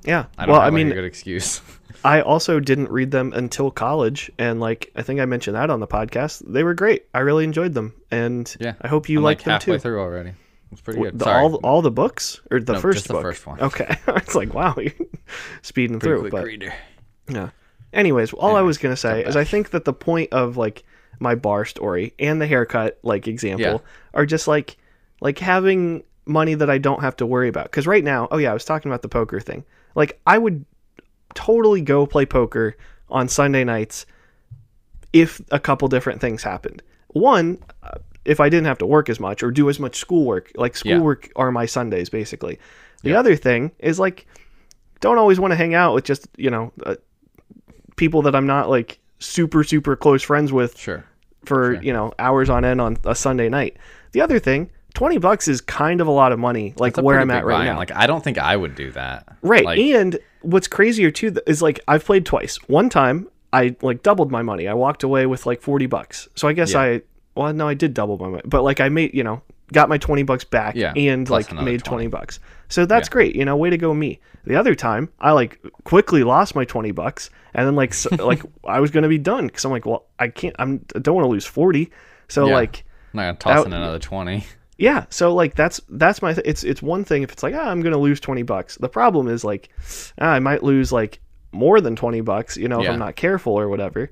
Speaker 1: Yeah.
Speaker 2: I don't
Speaker 1: well, I mean,
Speaker 2: a good excuse.
Speaker 1: I also didn't read them until college, and like I think I mentioned that on the podcast. They were great. I really enjoyed them, and
Speaker 2: Yeah.
Speaker 1: I hope you
Speaker 2: I'm
Speaker 1: like
Speaker 2: like
Speaker 1: them
Speaker 2: halfway
Speaker 1: too.
Speaker 2: through already. It's pretty good.
Speaker 1: The,
Speaker 2: Sorry.
Speaker 1: all all the books or the
Speaker 2: No,
Speaker 1: first
Speaker 2: just the
Speaker 1: book?
Speaker 2: first one.
Speaker 1: Okay, it's like wow, you're speeding
Speaker 2: Pretty
Speaker 1: through.
Speaker 2: quick
Speaker 1: But
Speaker 2: reader.
Speaker 1: yeah. Anyways, all I was gonna say is I think that the point of like my bar story and the haircut like example
Speaker 2: Yeah.
Speaker 1: are just like like having money that I don't have to worry about. Because right now, oh yeah, I was talking about the poker thing. Like I would totally go play poker on Sunday nights if a couple different things happened. One, uh, if I didn't have to work as much or do as much schoolwork, like
Speaker 2: Yeah.
Speaker 1: schoolwork are my Sundays basically. The
Speaker 2: Yeah.
Speaker 1: other thing is like, don't always want to hang out with just you know uh, people that I'm not like super super close friends with
Speaker 2: Sure.
Speaker 1: for you know hours on end on a Sunday night. The other thing, twenty bucks is kind of a lot of money, like where I'm at right
Speaker 2: buy-in.
Speaker 1: now.
Speaker 2: Like I don't think I would do that.
Speaker 1: right,
Speaker 2: Like,
Speaker 1: and what's crazier too is like I've played twice. One time I like doubled my money. I walked away with like forty bucks. So I guess
Speaker 2: Yeah.
Speaker 1: I well no I did double my money, but like I made you know got my twenty bucks back
Speaker 2: Yeah,
Speaker 1: and like made
Speaker 2: 20.
Speaker 1: twenty bucks. So that's great. You know, way to go me. The other time I like quickly lost my twenty bucks and then like s like I was gonna be done because I'm like well I can't I'm I don't want to lose forty. So
Speaker 2: Yeah.
Speaker 1: like
Speaker 2: I'm not gonna toss
Speaker 1: that-
Speaker 2: in another twenty.
Speaker 1: yeah, so like that's that's my th- it's it's one thing if it's like ah, I'm gonna lose twenty bucks. The problem is like ah, I might lose like more than twenty bucks, you know, if I'm not careful or whatever.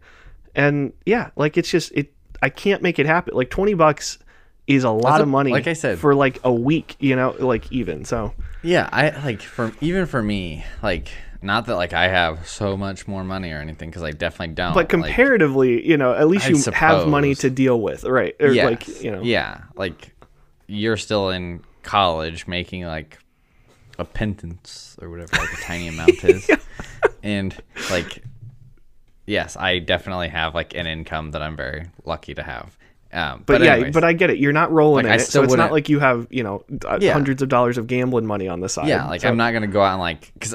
Speaker 1: And yeah, like it's just it I can't make it happen. Like twenty bucks is a lot
Speaker 2: a-
Speaker 1: of money.
Speaker 2: like I said-
Speaker 1: for like a week, you know, like even so.
Speaker 2: Yeah, I like for even for me, like not that like I have so much more money or anything because I definitely don't.
Speaker 1: But
Speaker 2: like,
Speaker 1: comparatively, you know, at least
Speaker 2: I
Speaker 1: you have money to deal with, right? Or
Speaker 2: yes,
Speaker 1: like you know,
Speaker 2: yeah, like you're still in college making like a pittance or whatever like a tiny amount is, and like yes, I definitely have like an income that I'm very lucky to have. Um,
Speaker 1: But,
Speaker 2: but,
Speaker 1: yeah,
Speaker 2: anyways,
Speaker 1: but I get it. You're not rolling
Speaker 2: Like,
Speaker 1: in it, so it's not like you have you know uh,
Speaker 2: Yeah.
Speaker 1: hundreds of dollars of gambling money on the side.
Speaker 2: Yeah, like
Speaker 1: So-
Speaker 2: I'm not gonna go out and like because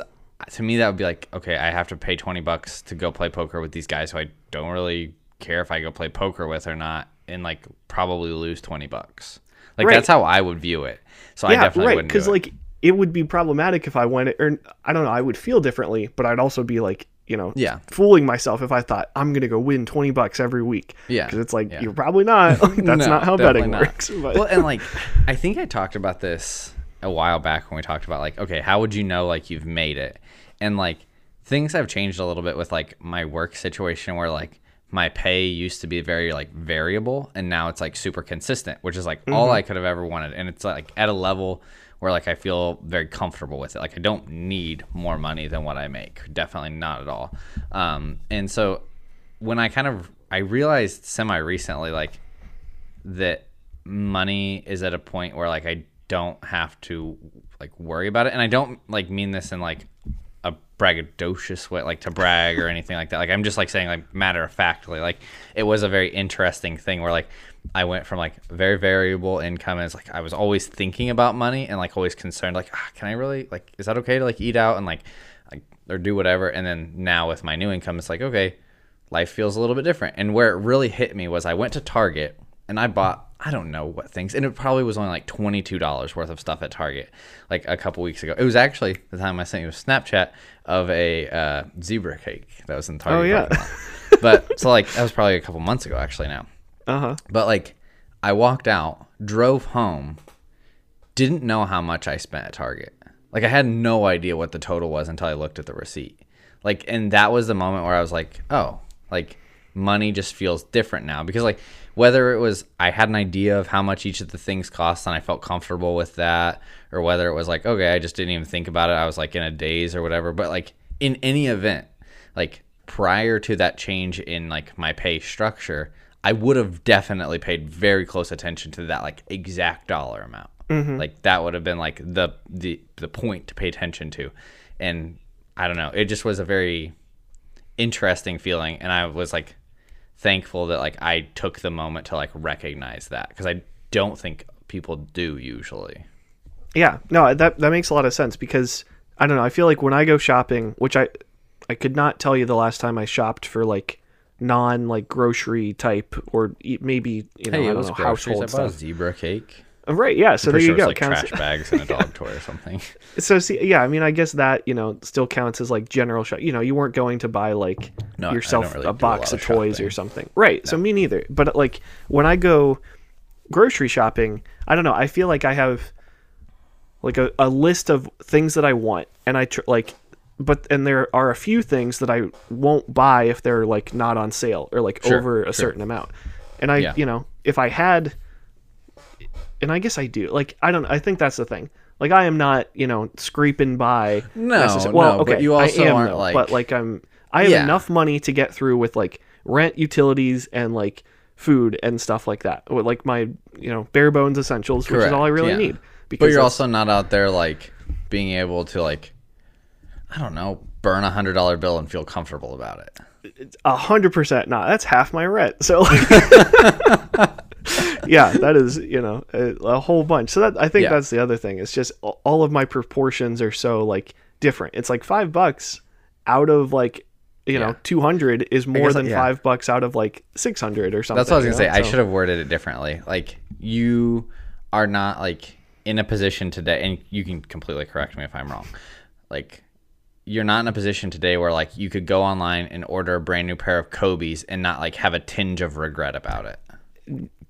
Speaker 2: to me that would be like okay, I have to pay twenty bucks to go play poker with these guys who I don't really care if I go play poker with or not, and like probably lose twenty bucks. Like
Speaker 1: Right.
Speaker 2: that's how I would view it. So I definitely
Speaker 1: right.
Speaker 2: wouldn't
Speaker 1: Because like it would be problematic if I went, or I don't know, I would feel differently, but I'd also be like, you know,
Speaker 2: Yeah.
Speaker 1: fooling myself if I thought I'm gonna go win twenty bucks every week.
Speaker 2: Yeah,
Speaker 1: because it's like
Speaker 2: yeah.
Speaker 1: you're probably not. Like, that's
Speaker 2: No,
Speaker 1: not how betting
Speaker 2: not.
Speaker 1: works. But
Speaker 2: well, and like I think I talked about this a while back when we talked about like okay, how would you know like you've made it? And like things have changed a little bit with like my work situation where like my pay used to be very like variable and now it's like super consistent, which is like all
Speaker 1: Mm-hmm.
Speaker 2: I could have ever wanted. And it's like at a level where like I feel very comfortable with it. Like I don't need more money than what I make. Definitely not at all. Um, and so when I kind of I realized semi recently like that money is at a point where like I don't have to like worry about it and I don't like mean this in like a braggadocious way like to brag or anything like that like I'm just like saying like matter of factly like it was a very interesting thing where like I went from like very variable income and it's like I was always thinking about money and like always concerned like ah, can I really like is that okay to like eat out and like like or do whatever and then now with my new income it's like okay life feels a little bit different. And where it really hit me was I went to Target and I bought I don't know what things, and it probably was only like twenty two dollars worth of stuff at Target, like a couple weeks ago. It was actually the time I sent you a Snapchat of a uh, zebra cake that was in Target.
Speaker 1: Oh, yeah.
Speaker 2: but so like that was probably a couple months ago actually now.
Speaker 1: Uh huh.
Speaker 2: But like I walked out, drove home, didn't know how much I spent at Target. Like I had no idea what the total was until I looked at the receipt. Like and that was the moment where I was like, "Oh, like money just feels different now." Because like whether it was I had an idea of how much each of the things cost and I felt comfortable with that or whether it was like, "Okay, I just didn't even think about it. I was like in a daze or whatever." But like in any event, like prior to that change in like my pay structure, I would have definitely paid very close attention to that like exact dollar amount. Mm-hmm. Like that would have been like the the the point to pay attention to, and I don't know. It just was a very interesting feeling, and I was like thankful that like I took the moment to like recognize that because I don't think people do usually.
Speaker 1: Yeah, no, that that makes a lot of sense because I don't know. I feel like when I go shopping, which I I could not tell you the last time I shopped for like non like grocery type or maybe you know I don't know household
Speaker 2: I bought a
Speaker 1: stuff.
Speaker 2: zebra cake.
Speaker 1: Uh, Right, yeah. So there you
Speaker 2: sure
Speaker 1: go.
Speaker 2: like
Speaker 1: Counts-
Speaker 2: trash bags and a dog toy or something.
Speaker 1: so see, yeah. I mean, I guess that you know still counts as like general shop. You know, you weren't going to buy like
Speaker 2: No,
Speaker 1: yourself
Speaker 2: really
Speaker 1: a
Speaker 2: do a
Speaker 1: box of
Speaker 2: of
Speaker 1: toys or something. Right. So me neither. But like when I go grocery shopping, I don't know. I feel like I have like a, a list of things that I want, and I tr- like. But and there are a few things that I won't buy if they're like not on sale or like
Speaker 2: Sure,
Speaker 1: over a
Speaker 2: sure.
Speaker 1: certain amount. And I,
Speaker 2: Yeah.
Speaker 1: you know, if I had and I guess I do. Like I don't. I think that's the thing. Like I am not, you know, scraping by.
Speaker 2: No,
Speaker 1: necessar-
Speaker 2: no, but you
Speaker 1: I
Speaker 2: also
Speaker 1: am,
Speaker 2: aren't,
Speaker 1: though,
Speaker 2: like-
Speaker 1: But like I'm, I have
Speaker 2: Yeah.
Speaker 1: enough money to get through with like rent, utilities, and like food and stuff like that. With like my you know bare bones essentials, which is all I really
Speaker 2: yeah.
Speaker 1: need.
Speaker 2: But you're also not out there like being able to like I don't know, burn a hundred dollar bill and feel comfortable about it.
Speaker 1: A hundred percent not. That's half my rent. So like, yeah, that is you know a, a whole bunch. So that I think
Speaker 2: Yeah.
Speaker 1: that's the other thing. It's just all of my proportions are so like different. It's like five bucks out of like you know two hundred is more
Speaker 2: guess,
Speaker 1: than
Speaker 2: yeah.
Speaker 1: five bucks out of like six hundred or something.
Speaker 2: That's what I was gonna say.
Speaker 1: know?
Speaker 2: I
Speaker 1: So-
Speaker 2: should have worded it differently. Like you are not like in a position today, and you can completely correct me if I'm wrong. Like you're not in a position today where like you could go online and order a brand new pair of Kobe's and not like have a tinge of regret about it.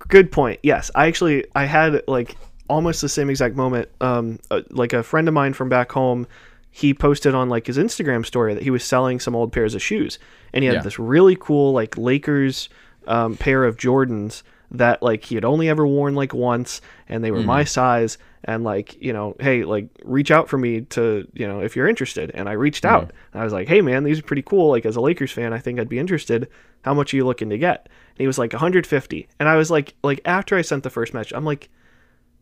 Speaker 1: good point yes i actually i had like almost the same exact moment um uh, like a friend of mine from back home he posted on like his instagram story that he was selling some old pairs of shoes and he had
Speaker 2: Yeah.
Speaker 1: this really cool like lakers um, pair of jordans that like he had only ever worn like once and they were
Speaker 2: Mm-hmm.
Speaker 1: my size and like you know hey like reach out for me to you know if you're interested and i reached out
Speaker 2: Mm-hmm.
Speaker 1: and i was like hey man these are pretty cool like as a lakers fan i think i'd be interested how much are you looking to get and he was like 150 and i was like like after i sent the first match i'm like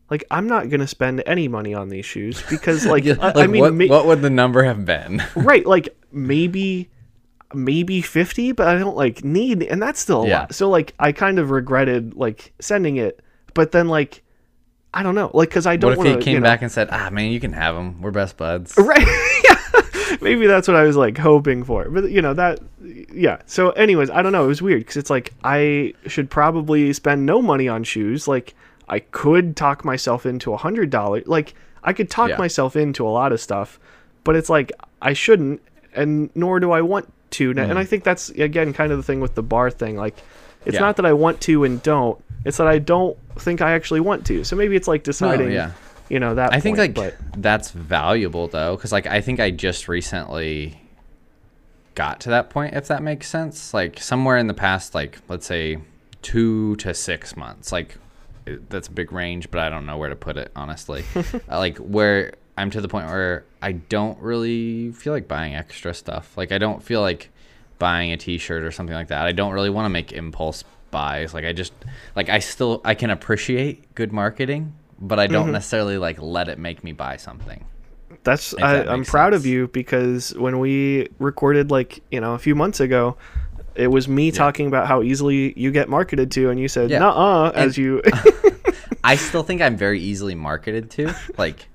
Speaker 1: like i'm not gonna spend any money on these shoes because like,
Speaker 2: Yeah,
Speaker 1: I,
Speaker 2: like
Speaker 1: I mean
Speaker 2: what,
Speaker 1: ma-
Speaker 2: what would the number have been?
Speaker 1: right like maybe maybe 50 but i don't like need and that's still a
Speaker 2: Yeah.
Speaker 1: lot so like i kind of regretted like sending it but then like i don't know like because i don't
Speaker 2: What if
Speaker 1: want
Speaker 2: he
Speaker 1: to
Speaker 2: came
Speaker 1: you know,
Speaker 2: back and said, "Ah, man, you can have them. We're best buds."
Speaker 1: right yeah maybe that's what i was like hoping for but you know that yeah so anyways i don't know it was weird because it's like i should probably spend no money on shoes like i could talk myself into a hundred dollars like i could talk
Speaker 2: Yeah.
Speaker 1: myself into a lot of stuff but it's like i shouldn't and nor do i want to and i think that's again kind of the thing with the bar thing like it's
Speaker 2: Mm. Yeah.
Speaker 1: not that i want to and don't it's that i don't think i actually want to so maybe it's like deciding
Speaker 2: yeah.
Speaker 1: you know that
Speaker 2: I think like
Speaker 1: but
Speaker 2: that's valuable though, because like I think I just recently got to that point, if that makes sense. Like somewhere in the past, like let's say two to six months. Like that's a big range, but I don't know where to put it honestly. uh, like where I'm to the point where I don't really feel like buying extra stuff. Like I don't feel like buying a T-shirt or something like that. I don't really want to make impulse buys. Like I just like I still I can appreciate good marketing, but I
Speaker 1: Mm-hmm.
Speaker 2: don't necessarily like let it make me buy something.
Speaker 1: That's
Speaker 2: that
Speaker 1: I, I'm
Speaker 2: makes
Speaker 1: proud of you because when we recorded like you know a few months ago, it was me talking about how easily you get marketed to, and you said
Speaker 2: Yeah.
Speaker 1: "nuh-uh" as you.
Speaker 2: I still think I'm very easily marketed to, like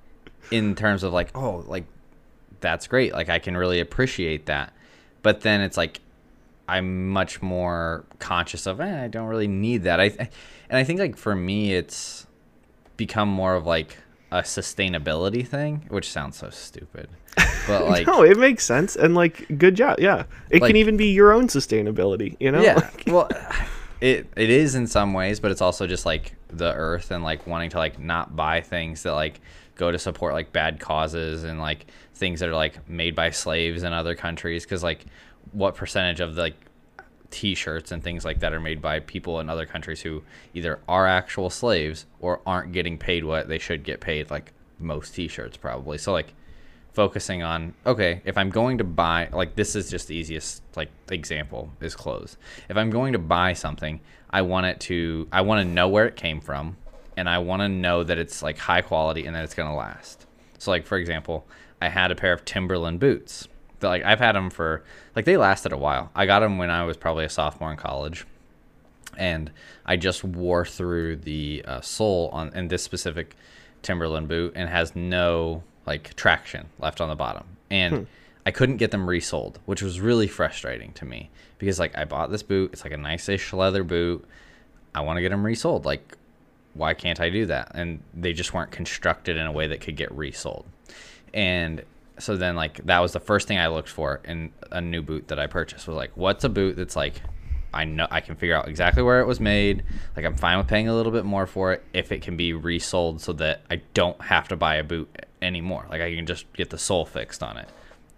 Speaker 2: in terms of like, oh, like that's great. Like I can really appreciate that. But then it's like I'm much more conscious of, eh, I don't really need that. I and I think like for me it's become more of like a sustainability thing, which sounds so stupid. But like
Speaker 1: no, it makes sense, and like good job. Yeah, it
Speaker 2: Like-
Speaker 1: can even be your own sustainability. You know.
Speaker 2: Yeah.
Speaker 1: Like,
Speaker 2: well, it it is in some ways, but it's also just like the earth and like wanting to like not buy things that like go to support like bad causes and like things that are like made by slaves in other countries because like what percentage of the like t-shirts and things like that are made by people in other countries who either are actual slaves or aren't getting paid what they should get paid like most t-shirts probably. So like focusing on okay if i'm going to buy like this is just the easiest like example is clothes. If i'm going to buy something i want it to i want to know where it came from and i want to know that it's like high quality and that it's going to last so like for example i had a pair of timberland boots that like i've had them for like they lasted a while i got them when i was probably a sophomore in college and I just wore through the uh, sole on in this specific Timberland boot and has no like traction left on the bottom. And I couldn't get them resold, which was really frustrating to me because like I bought this boot, it's like a nice-ish leather boot. I want to get them resold. Like why can't I do that? And they just weren't constructed in a way that could get resold. And so then like that was the first thing I looked for in a new boot that I purchased was like what's a boot that's like I know I can figure out exactly where it was made. Like I'm fine with paying a little bit more for it if it can be resold so that I don't have to buy a boot anymore. Like I can just get the sole fixed on it.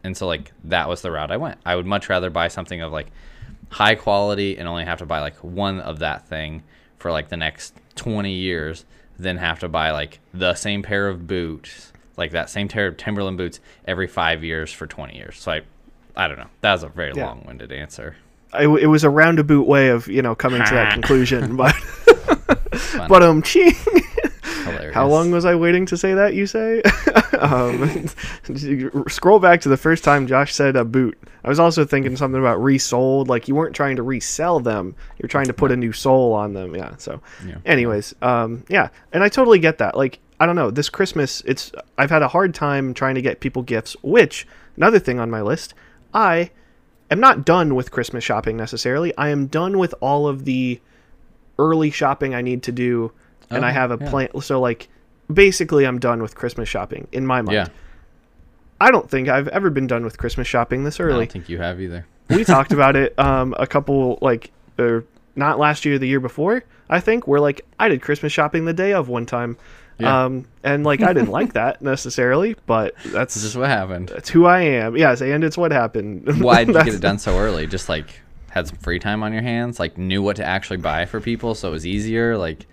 Speaker 2: And so like that was the route I went. I would much rather buy something of like high quality and only have to buy like one of that thing for like the next 20 years than have to buy like the same pair of boots, like that same pair of Timberland boots every 5 years for 20 years. So I I don't know. That was a very
Speaker 1: Yeah.
Speaker 2: long-winded answer.
Speaker 1: I, it was a roundabout way of you know coming to that conclusion, but but um, ching. How long was I waiting to say that? You say. um, scroll back to the first time Josh said a boot. I was also thinking something about resold. Like you weren't trying to resell them; you're trying to put a new soul on them. Yeah. So,
Speaker 2: Yeah.
Speaker 1: anyways, um, yeah, and I totally get that. Like I don't know, this Christmas, it's I've had a hard time trying to get people gifts. Which another thing on my list, I am not done with Christmas shopping necessarily. I am done with all of the early shopping I need to do, and I
Speaker 2: Oh,
Speaker 1: have a
Speaker 2: yeah.
Speaker 1: plan. So like, basically, I'm done with Christmas shopping in my mind.
Speaker 2: Yeah.
Speaker 1: I don't think I've ever been done with Christmas shopping this early.
Speaker 2: I don't think you have either.
Speaker 1: we talked about it um, a couple like or not last year, the year before. I think we're like I did Christmas shopping the day of one time.
Speaker 2: Yeah.
Speaker 1: Um, and like I didn't like that necessarily, but that's
Speaker 2: just what happened.
Speaker 1: that's who I am. Yes, and it's what happened.
Speaker 2: Why did you get it done so early? Just like had some free time on your hands, like knew what to actually buy for people, so it was easier. Like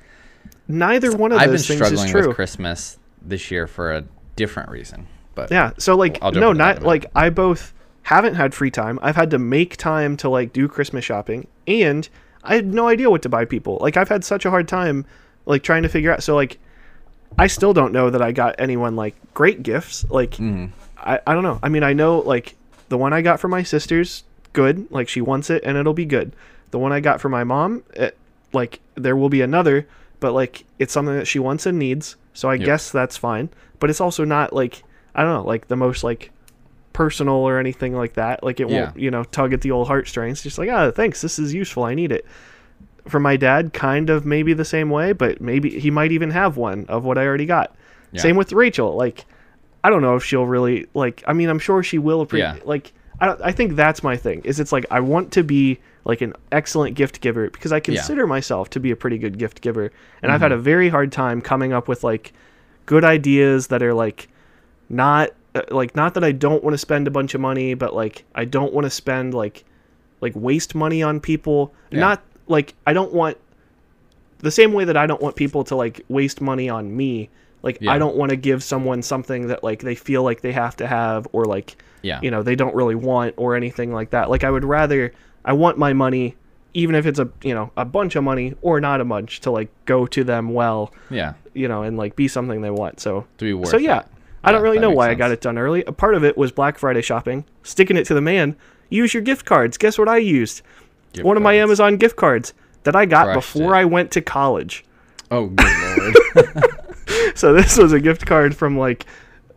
Speaker 1: Neither one of those things.
Speaker 2: I've been
Speaker 1: those things is
Speaker 2: struggling
Speaker 1: true.
Speaker 2: with Christmas this year for a different reason. But
Speaker 1: Yeah. So like no,
Speaker 2: into that in
Speaker 1: not like I both haven't had free time. I've had to make time to like do Christmas shopping and I had no idea what to buy people. Like I've had such a hard time like trying to figure out so like I still don't know that I got anyone like great gifts. Like
Speaker 2: Mhm.
Speaker 1: I, I don't know. I mean I know like the one I got for my sister's good. Like she wants it and it'll be good. The one I got for my mom, it, like there will be another, but like it's something that she wants and needs. So I
Speaker 2: Yep.
Speaker 1: guess that's fine. But it's also not like I don't know, like the most like personal or anything like that. Like it
Speaker 2: Yeah.
Speaker 1: won't, you know, tug at the old heartstrings. Just like, ah, thanks, this is useful. I need it. For my dad, kind of maybe the same way, but maybe he might even have one of what I already got.
Speaker 2: Yeah.
Speaker 1: Same with Rachel. Like, I don't know if she'll really like. I mean, I'm sure she will appreciate.
Speaker 2: Yeah.
Speaker 1: Like, I I think that's my thing. Is it's like I want to be like an excellent gift giver because I consider myself to be a pretty good gift giver, and I've had
Speaker 2: Mm-hmm.
Speaker 1: a very hard time coming up with like good ideas that are like not uh, like not that I don't want to spend a bunch of money, but like I don't want to spend like like waste money on people.
Speaker 2: Yeah.
Speaker 1: Not like I don't want the same way that I don't want people to like waste money on me. Like
Speaker 2: Yeah.
Speaker 1: I don't want to give someone something that like they feel like they have to have or like
Speaker 2: yeah.
Speaker 1: you know they don't really want or anything like that. Like I would rather I want my money even if it's a you know a bunch of money or not a bunch to like go to them well,
Speaker 2: yeah.
Speaker 1: you know, and like be something they want. So
Speaker 2: To be worth
Speaker 1: so yeah,
Speaker 2: it.
Speaker 1: I don't
Speaker 2: Yeah,
Speaker 1: really know why I got it done early. A part of it was Black Friday shopping, sticking it to the man. Use your gift cards. Guess what I used?
Speaker 2: Gift
Speaker 1: One of my. Amazon gift cards that I got
Speaker 2: Crushed
Speaker 1: before
Speaker 2: it.
Speaker 1: I went to college.
Speaker 2: Oh good lord.
Speaker 1: So this was a gift card from like,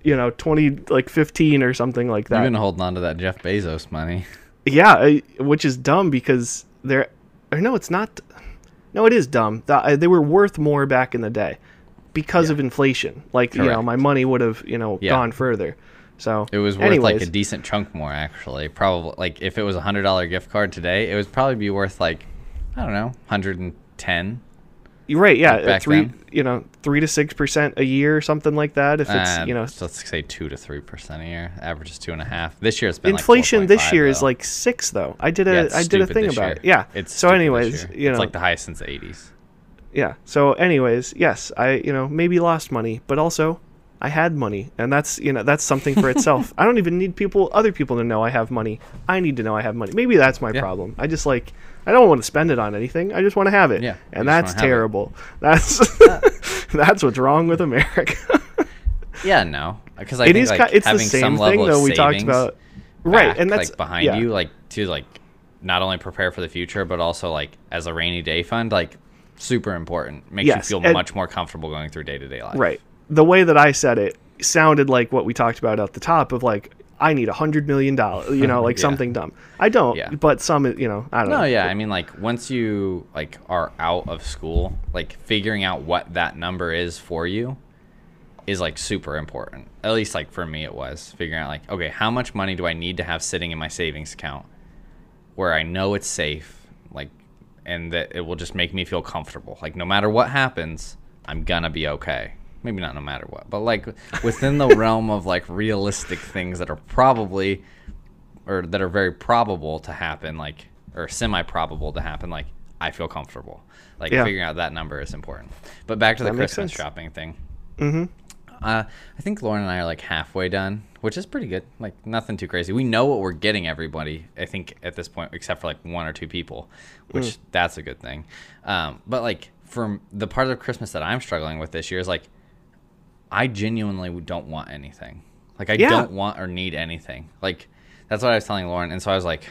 Speaker 1: you know, twenty like fifteen or something like that.
Speaker 2: You've been holding on to that Jeff Bezos money.
Speaker 1: Yeah, which is dumb because they're or no, it's not. No, it is dumb. Th- uh, They were worth more back in the day because
Speaker 2: Yeah.
Speaker 1: of inflation. Like you know, my money would have you know
Speaker 2: Yeah.
Speaker 1: gone further. So
Speaker 2: It was worth
Speaker 1: anyways,
Speaker 2: like a decent chunk more actually. Probably like if it was a hundred dollar gift card today, it would probably be worth like I don't know, hundred and ten.
Speaker 1: You're right. Yeah,
Speaker 2: like
Speaker 1: three.
Speaker 2: then.
Speaker 1: You know, three to six percent a year, or something like that. If it's uh, you know,
Speaker 2: so let's say two to three percent a year. Average is two and a half. This year it's been
Speaker 1: inflation
Speaker 2: like
Speaker 1: this
Speaker 2: 4.5
Speaker 1: year is like six though. I did a I
Speaker 2: Yeah, it's
Speaker 1: did a thing about
Speaker 2: year.
Speaker 1: it. Yeah.
Speaker 2: It's
Speaker 1: so, anyways, you know,
Speaker 2: it's like the highest since the eighties.
Speaker 1: yeah. So, anyways, yes, I you know maybe lost money, but also I had money, and that's you know that's something for itself. I don't even need people, other people, to know I have money. I need to know I have money. Maybe that's my
Speaker 2: Yeah.
Speaker 1: problem. I just like I don't want to spend it on anything. I just want to have it.
Speaker 2: Yeah,
Speaker 1: and that's
Speaker 2: wanna have it.
Speaker 1: terrible. That's that's what's wrong with America.
Speaker 2: Yeah, no, because I
Speaker 1: It
Speaker 2: think
Speaker 1: is
Speaker 2: like
Speaker 1: it's the
Speaker 2: having
Speaker 1: same
Speaker 2: some
Speaker 1: thing
Speaker 2: level
Speaker 1: though we talked about. Right, and that's
Speaker 2: like behind
Speaker 1: yeah.
Speaker 2: you, like to like not only prepare for the future, but also like as a rainy day fund, like super important. Makes
Speaker 1: Yes,
Speaker 2: you feel
Speaker 1: and-
Speaker 2: much more comfortable going through day to day life.
Speaker 1: Right. The way that I said it sounded like what we talked about at the top of like I need a hundred million dollars, you know, like
Speaker 2: Yeah.
Speaker 1: something dumb. I don't,
Speaker 2: Yeah.
Speaker 1: but some, you know, I don't
Speaker 2: No,
Speaker 1: know.
Speaker 2: yeah, I mean like once you like are out of school, like figuring out what that number is for you is like super important. At least like for me it was figuring out like okay, how much money do I need to have sitting in my savings account where I know it's safe, like and that it will just make me feel comfortable. Like no matter what happens, I'm gonna be okay. Maybe not no matter what, but like within the realm of like realistic things that are probably or that are very probable to happen, like or semi probable to happen, like I feel comfortable. Like
Speaker 1: Yeah.
Speaker 2: figuring out that number is important. But back to the
Speaker 1: That makes
Speaker 2: Christmas
Speaker 1: sense.
Speaker 2: shopping thing.
Speaker 1: Mm-hmm.
Speaker 2: Uh, I think Lauren and I are like halfway done, which is pretty good. Like nothing too crazy. We know what we're getting everybody. I think at this point, except for like one or two people, which
Speaker 1: Mm.
Speaker 2: that's a good thing. Um, but like from the part of Christmas that I'm struggling with this year is like, I genuinely don't want anything. Like I
Speaker 1: Yeah.
Speaker 2: don't want or need anything. Like that's what I was telling Lauren, and so I was like,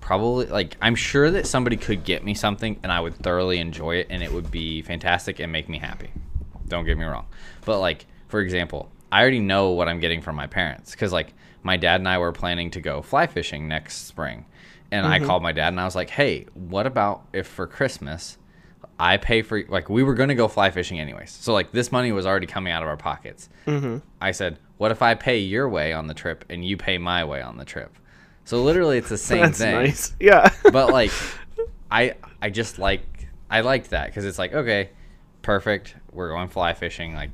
Speaker 2: probably like I'm sure that somebody could get me something and I would thoroughly enjoy it and it would be fantastic and make me happy. Don't get me wrong. But like for example, I already know what I'm getting from my parents cuz like my dad and I were planning to go fly fishing next spring. And I mm-hmm. called my dad and I was like, "Hey, what about if for Christmas I pay for like we were going to go fly fishing anyways. So like this money was already coming out of our pockets. Mm-hmm. I said, "What if I pay your way on the trip and you pay my way on the trip?" So literally, it's the same
Speaker 1: That's
Speaker 2: thing.
Speaker 1: nice. Yeah.
Speaker 2: But like, I I just like I liked that because it's like okay, perfect. We're going fly fishing. Like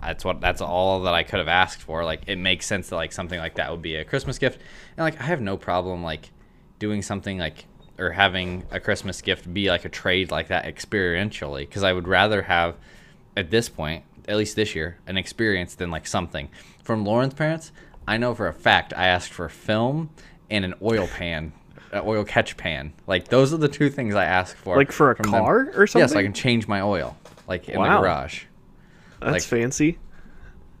Speaker 2: that's what that's all that I could have asked for. Like it makes sense that like something like that would be a Christmas gift, and like I have no problem like doing something like or having a Christmas gift be like a trade like that experientially because I would rather have at this point at least this year an experience than like something from Lauren's parents. I know for a fact I asked for film and an oil pan. An oil catch pan, like those are the two things I ask for.
Speaker 1: Like for a
Speaker 2: from them.
Speaker 1: car or
Speaker 2: Yeah, so I can change my oil, like in the garage.
Speaker 1: That's
Speaker 2: like-
Speaker 1: fancy.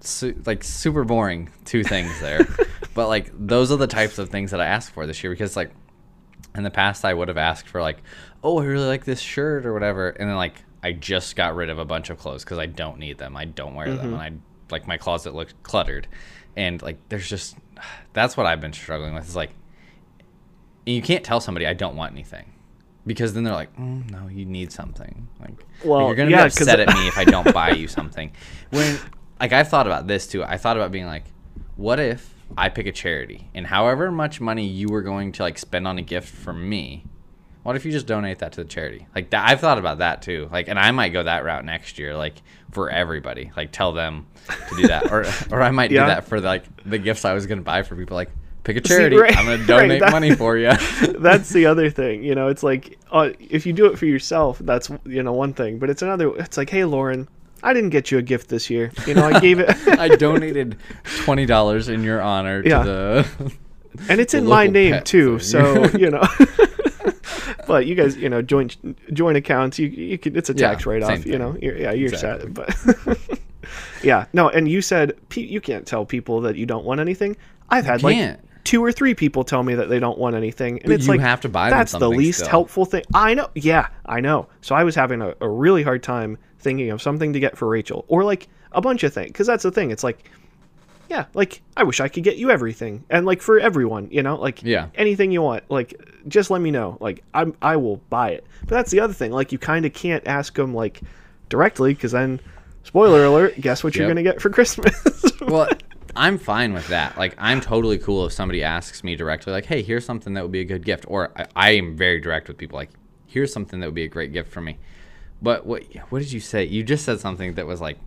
Speaker 2: Su- like super boring two things there, but like those are the types of things that I ask for this year because like in the past I would have asked for like, oh, I really like this shirt or whatever, and then like I just got rid of a bunch of clothes because I don't need them. I don't wear them, and I like my closet looks cluttered, and like there's just that's what I've been struggling with. Is like you can't tell somebody I don't want anything. Because then they're like, mm, no, you need something. Like,
Speaker 1: Well,
Speaker 2: you're gonna
Speaker 1: yeah,
Speaker 2: be upset at me if I don't buy you something. When, like, I've thought about this too. I thought about being like, what if I pick a charity and however much money you were going to like spend on a gift for me, what if you just donate that to the charity? Like that, I've thought about that too. Like, and I might go that route next year, like for everybody. Like, tell them to do that, or or I might
Speaker 1: Yeah.
Speaker 2: do that for like the gifts I was gonna buy for people. Like, pick a charity.
Speaker 1: right-
Speaker 2: I'm gonna
Speaker 1: right,
Speaker 2: donate
Speaker 1: that-
Speaker 2: money for you.
Speaker 1: that's the other thing you know it's like uh, if you do it for yourself that's you know one thing but it's another it's like hey lauren i didn't get you a gift this year. You know i gave it
Speaker 2: I donated twenty dollars in your honor to
Speaker 1: Yeah.
Speaker 2: the.
Speaker 1: and it's in my name too so you know. But you guys you know joint joint accounts. You you can it's a
Speaker 2: Yeah,
Speaker 1: tax write off you know. You're, yeah you're
Speaker 2: Exactly.
Speaker 1: set but yeah no and you said you can't tell people that you don't want anything. I've had like two or three people tell me that they don't want anything and
Speaker 2: But
Speaker 1: it's
Speaker 2: you
Speaker 1: like
Speaker 2: have to buy them
Speaker 1: that's the least
Speaker 2: still.
Speaker 1: helpful thing. I know yeah i know. So i was having a, a really hard time thinking of something to get for rachel or like a bunch of things because that's the thing it's like yeah like i wish i could get you everything and like for everyone you know like
Speaker 2: Yeah.
Speaker 1: anything you want like just let me know like i'm i will buy it but that's the other thing like you kind of can't ask them like directly because then spoiler alert guess what you're gonna get for christmas
Speaker 2: well, I'm fine with that. Like, I'm totally cool if somebody asks me directly, like, "Hey, here's something that would be a good gift," or I, I am very direct with people, like, "Here's something that would be a great gift for me." But what what did you say? You just said something that was like,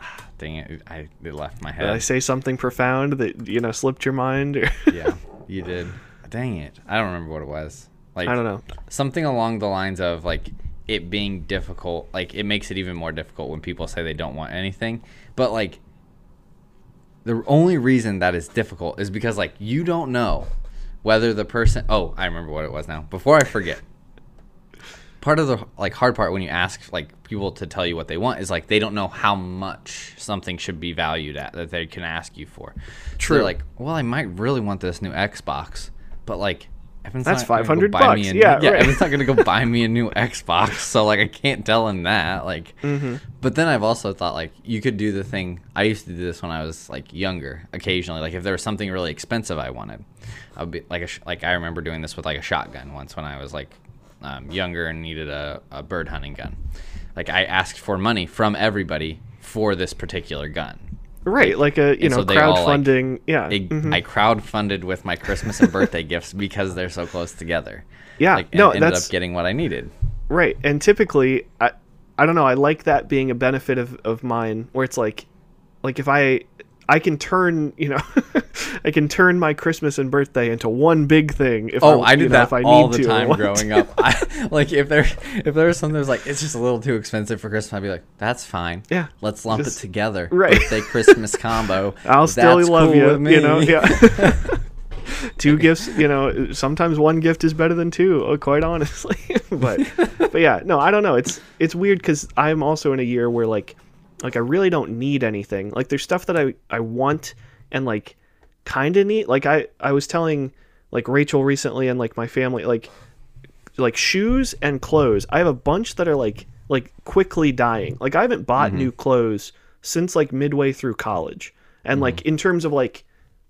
Speaker 2: ah, dang it, I it left my head.
Speaker 1: did i say something profound that you know slipped your mind
Speaker 2: yeah, you did. Dang it, I don't remember what it was. Like,
Speaker 1: i don't know
Speaker 2: something along the lines of like it being difficult like it makes it even more difficult when people say they don't want anything but like the only reason that is difficult is because like you don't know whether the person oh i remember what it was now before i forget part of the like hard part when you ask like people to tell you what they want is like they don't know how much something should be valued at that they can ask you for
Speaker 1: True.
Speaker 2: they're like well i might really want this new xbox but like Evan's
Speaker 1: That's
Speaker 2: not gonna go
Speaker 1: 500
Speaker 2: buy me
Speaker 1: bucks. yeah right.
Speaker 2: Evan's not gonna go buy me a new xbox so like i can't tell him that like
Speaker 1: Mm-hmm.
Speaker 2: but then i've also thought like you could do the thing i used to do this when i was like younger occasionally like if there was something really expensive i wanted i'd be like a sh- like i remember doing this with like a shotgun once when i was like um, younger and needed a, a bird hunting gun like i asked for money from everybody for this particular gun
Speaker 1: right like a you
Speaker 2: And
Speaker 1: know
Speaker 2: so all, like,
Speaker 1: crowdfunding yeah
Speaker 2: I,
Speaker 1: mhm.
Speaker 2: I crowdfunded with my christmas and birthday gifts because they're so close together
Speaker 1: Yeah,
Speaker 2: like,
Speaker 1: no,
Speaker 2: ended
Speaker 1: that's-
Speaker 2: up getting what i needed
Speaker 1: Right. And typically I I don't know, I like that being a benefit of, of mine where it's like like if I I can turn, you know, I can turn my Christmas and birthday into one big thing. If
Speaker 2: Oh,
Speaker 1: I,
Speaker 2: I did
Speaker 1: know,
Speaker 2: that
Speaker 1: if I
Speaker 2: all the time growing
Speaker 1: to.
Speaker 2: up. I, like if there if there was something that was like it's just a little too expensive for Christmas, I'd be like, that's fine.
Speaker 1: Yeah,
Speaker 2: let's lump
Speaker 1: just-
Speaker 2: it together.
Speaker 1: right.
Speaker 2: Birthday Christmas combo.
Speaker 1: I'll still love
Speaker 2: cool
Speaker 1: you. You know, yeah. two gifts. You know, sometimes one gift is better than two. uh, Quite honestly, but but yeah, no, I don't know. It's it's weird because I'm also in a year where like like I really don't need anything. Like there's stuff that I I want and like kind of need. Like I I was telling like Rachel recently and like my family like like shoes and clothes. I have a bunch that are like like quickly dying. Like I haven't bought new clothes since like midway through college. And like in terms of like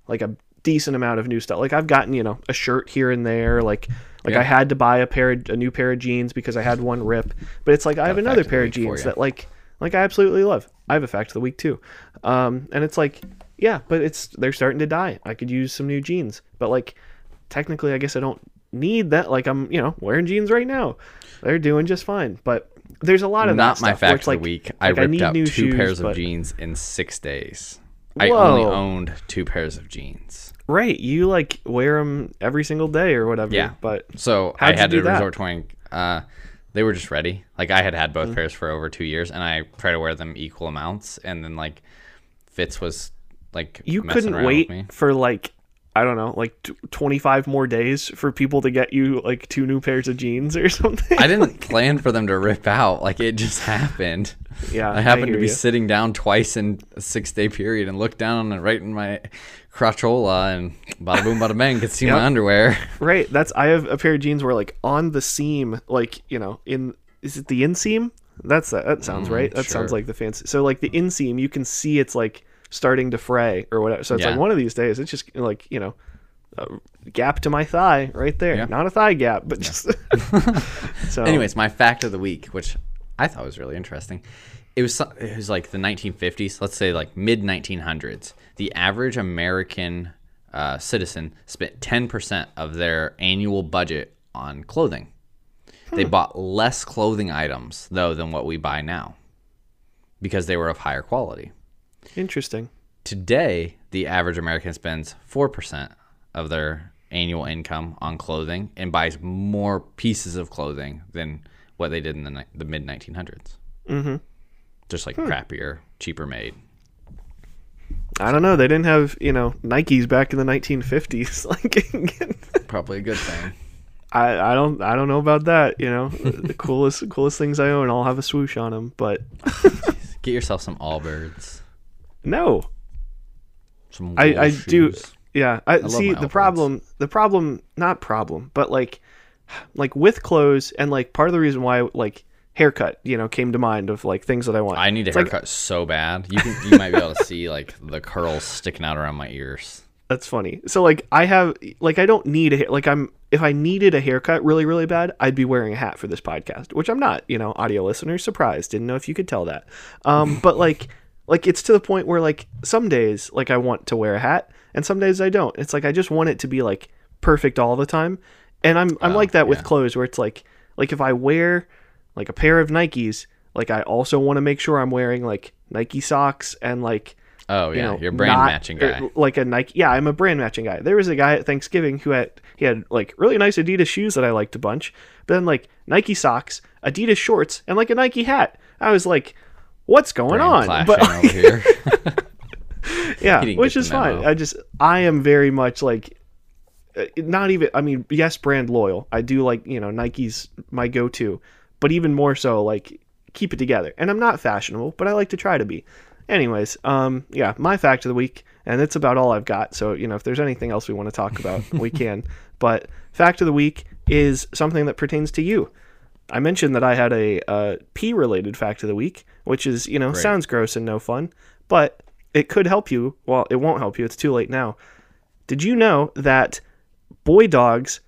Speaker 1: like a decent amount of new stuff. Like I've gotten, you know, a shirt here and there, like like
Speaker 2: Yeah.
Speaker 1: I had to buy a pair of, a new pair of jeans because I had one rip. But it's like I have another
Speaker 2: fact of the
Speaker 1: pair of jeans that like like I absolutely love. I have a fact of the week too. Um and it's like yeah, but it's they're starting to die. I could use some new jeans. But like technically I guess I don't need that like I'm, you know, wearing jeans right now. They're doing just fine. But there's a lot of
Speaker 2: Not my
Speaker 1: stuff
Speaker 2: fact of
Speaker 1: like,
Speaker 2: the week. I
Speaker 1: like,
Speaker 2: ripped
Speaker 1: need
Speaker 2: out
Speaker 1: new
Speaker 2: two
Speaker 1: shoes,
Speaker 2: pairs of
Speaker 1: but-
Speaker 2: jeans in six days. I only owned two pairs of jeans.
Speaker 1: Right, you like wear them every single day or whatever.
Speaker 2: Yeah.
Speaker 1: but
Speaker 2: So I had to resort to wearing. Uh, they were just ready. Like I had had both
Speaker 1: Mm.
Speaker 2: pairs for over two years, and I try to wear them equal amounts. And then like Fitz was like
Speaker 1: you couldn't wait for like I don't know, like t- 25 more days for people to get you like two new pairs of jeans or something.
Speaker 2: I didn't plan for them to rip out. Like it just happened.
Speaker 1: yeah,
Speaker 2: I happened
Speaker 1: hear
Speaker 2: to be
Speaker 1: you.
Speaker 2: sitting down twice in a six day period and looked down and right in my crotchola and bada boom bada bang could see
Speaker 1: Yep.
Speaker 2: my underwear.
Speaker 1: right. That's I have a pair of jeans where like on the seam, like you know, in is it the inseam? That's that. That sounds right. That sounds
Speaker 2: Mm,
Speaker 1: like the fancy. So like the inseam, you can see it's like starting to fray or whatever. So it's like one of these days, it's just like you know. A gap to my thigh right there.
Speaker 2: Yeah.
Speaker 1: Not a thigh gap, but just so
Speaker 2: Anyways, my fact of the week, which I thought was really interesting, it was it was like the 1950s, let's say like mid 1900s. The average American uh, citizen spent 10% of their annual budget on clothing. They bought less clothing items though than what we buy now because they were of higher quality.
Speaker 1: Interesting.
Speaker 2: Today, the average American spends 4% of their annual income on clothing and buys more pieces of clothing than what they did in the, ni- the mid 1900s. Mm-hmm. Just like crappier, cheaper made.
Speaker 1: I don't know. They didn't have you know Nikes back in the 1950s. Like,
Speaker 2: Probably a good thing.
Speaker 1: I I don't I don't know about that. You know, the coolest coolest things I own all have a swoosh on them. But
Speaker 2: Get yourself some Allbirds.
Speaker 1: No,
Speaker 2: Some
Speaker 1: I I do. Yeah, I,
Speaker 2: love
Speaker 1: see the problem. The problem, not problem, but like like with clothes and like part of the reason why like haircut you know came to mind of like things that I want.
Speaker 2: I need a
Speaker 1: It's like-
Speaker 2: haircut so bad. You can you might be able to see like the curls sticking out around my ears.
Speaker 1: That's funny. So like I have like I don't need a like I'm if I needed a haircut really really bad, I'd be wearing a hat for this podcast, which I'm not, you know, audio listeners surprised. Didn't know if you could tell that. Um but like like it's to the point where like some days like I want to wear a hat and some days I don't. It's like I just want it to be like perfect all the time. And I'm I'm
Speaker 2: Oh,
Speaker 1: like that with
Speaker 2: yeah.
Speaker 1: clothes where it's like like if I wear like a pair of Nikes, like I also want to make sure I'm wearing like Nike socks and like
Speaker 2: Oh
Speaker 1: you
Speaker 2: yeah,
Speaker 1: know,
Speaker 2: you're a brand
Speaker 1: not-
Speaker 2: matching guy.
Speaker 1: Like a Nike. Yeah, I'm a brand matching guy. There was a guy at Thanksgiving who had he had like really nice Adidas shoes that I liked a bunch, but then like Nike socks, Adidas shorts, and like a Nike hat. I was like, what's going on? But
Speaker 2: over here.
Speaker 1: yeah, which is fine. I just I am very much like uh, not even I mean yes brand loyal. I do like, you know, Nike's my go-to, but even more so like keep it together. And I'm not fashionable, but I like to try to be. Anyways, um yeah, my fact of the week and that's about all I've got. So, you know, if there's anything else we want to talk about, we can. But fact of the week is something that pertains to you. I mentioned that I had a uh, pee related fact of the week, which is, you know, sounds gross and no fun, but it could help you. Well, it won't help you. It's too late now. Did you know that boy dogs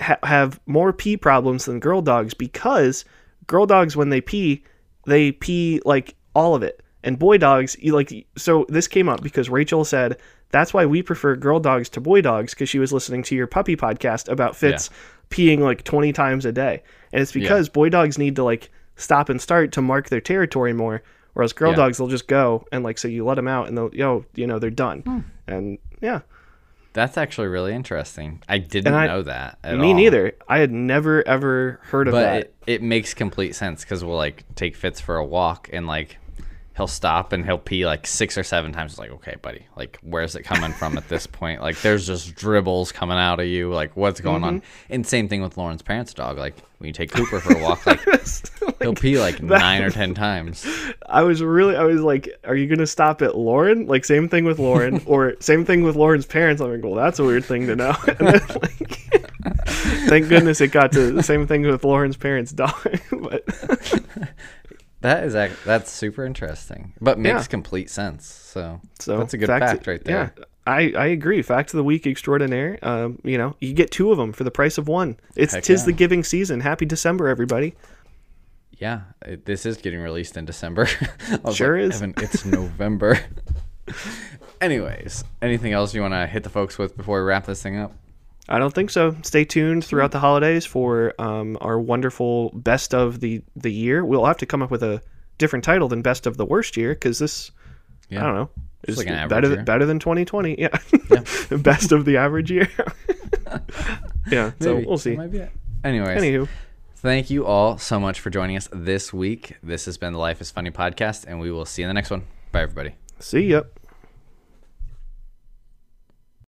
Speaker 1: ha- have more pee problems than girl dogs because girl dogs, when they pee, they pee like all of it. And boy dogs, you like, so this came up because Rachel said that's why we prefer girl dogs to boy dogs because she was listening to your puppy podcast about Fitz peeing like 20 times a day. And it's because boy dogs need to like stop and start to mark their territory more, Whereas girl
Speaker 2: Yeah.
Speaker 1: dogs, they'll just go and like so you let them out and they'll yo you know they're done.
Speaker 2: Hmm.
Speaker 1: And yeah,
Speaker 2: That's actually really interesting. I didn't
Speaker 1: I-
Speaker 2: know that. At
Speaker 1: me
Speaker 2: all.
Speaker 1: neither. I had never ever heard of
Speaker 2: But
Speaker 1: that.
Speaker 2: it, it makes complete sense because we'll like take Fitz for a walk and like he'll stop and he'll pee like six or seven times. It's like, okay, buddy, like where's it coming from at this point? Like there's just dribbles coming out of you. Like what's going on?
Speaker 1: Mm-hmm.
Speaker 2: And same thing with Lauren's parents' dog. Like when you take Cooper for a walk, like he'll pee like nine or ten times.
Speaker 1: I was really, I was like, are you going to stop at Lauren? Like, same thing with Lauren, or same thing with Lauren's parents. I'm like, well, that's a weird thing to know. And then, like, thank goodness it got to the same thing with Lauren's parents' dog. but
Speaker 2: That is act- that's super interesting, but makes
Speaker 1: Yeah.
Speaker 2: complete sense. So,
Speaker 1: so
Speaker 2: that's a good
Speaker 1: fact-
Speaker 2: fact right there.
Speaker 1: Yeah, I, I agree. Fact of the week extraordinaire. Um, you know, you get two of them for the price of one. It's
Speaker 2: Heck
Speaker 1: tis
Speaker 2: yeah.
Speaker 1: the giving season. Happy December, everybody.
Speaker 2: Yeah, it, this is getting released in December.
Speaker 1: Sure
Speaker 2: like,
Speaker 1: is.
Speaker 2: Evan, it's November. Anyways, anything else you want to hit the folks with before we wrap this thing up?
Speaker 1: I don't think so. Stay tuned throughout the holidays for um, our wonderful best of the the year. We'll have to come up with a different title than best of the worst year because this,
Speaker 2: Yeah.
Speaker 1: I don't know, is
Speaker 2: like
Speaker 1: better
Speaker 2: year.
Speaker 1: than, better than 2020. Yeah, best of the average year. yeah, so
Speaker 2: Maybe.
Speaker 1: we'll see.
Speaker 2: Anyways,
Speaker 1: Anywho,
Speaker 2: thank you all so much for joining us this week. This has been the Life is Funny podcast, and we will see you in the next one. Bye, everybody.
Speaker 1: see ya.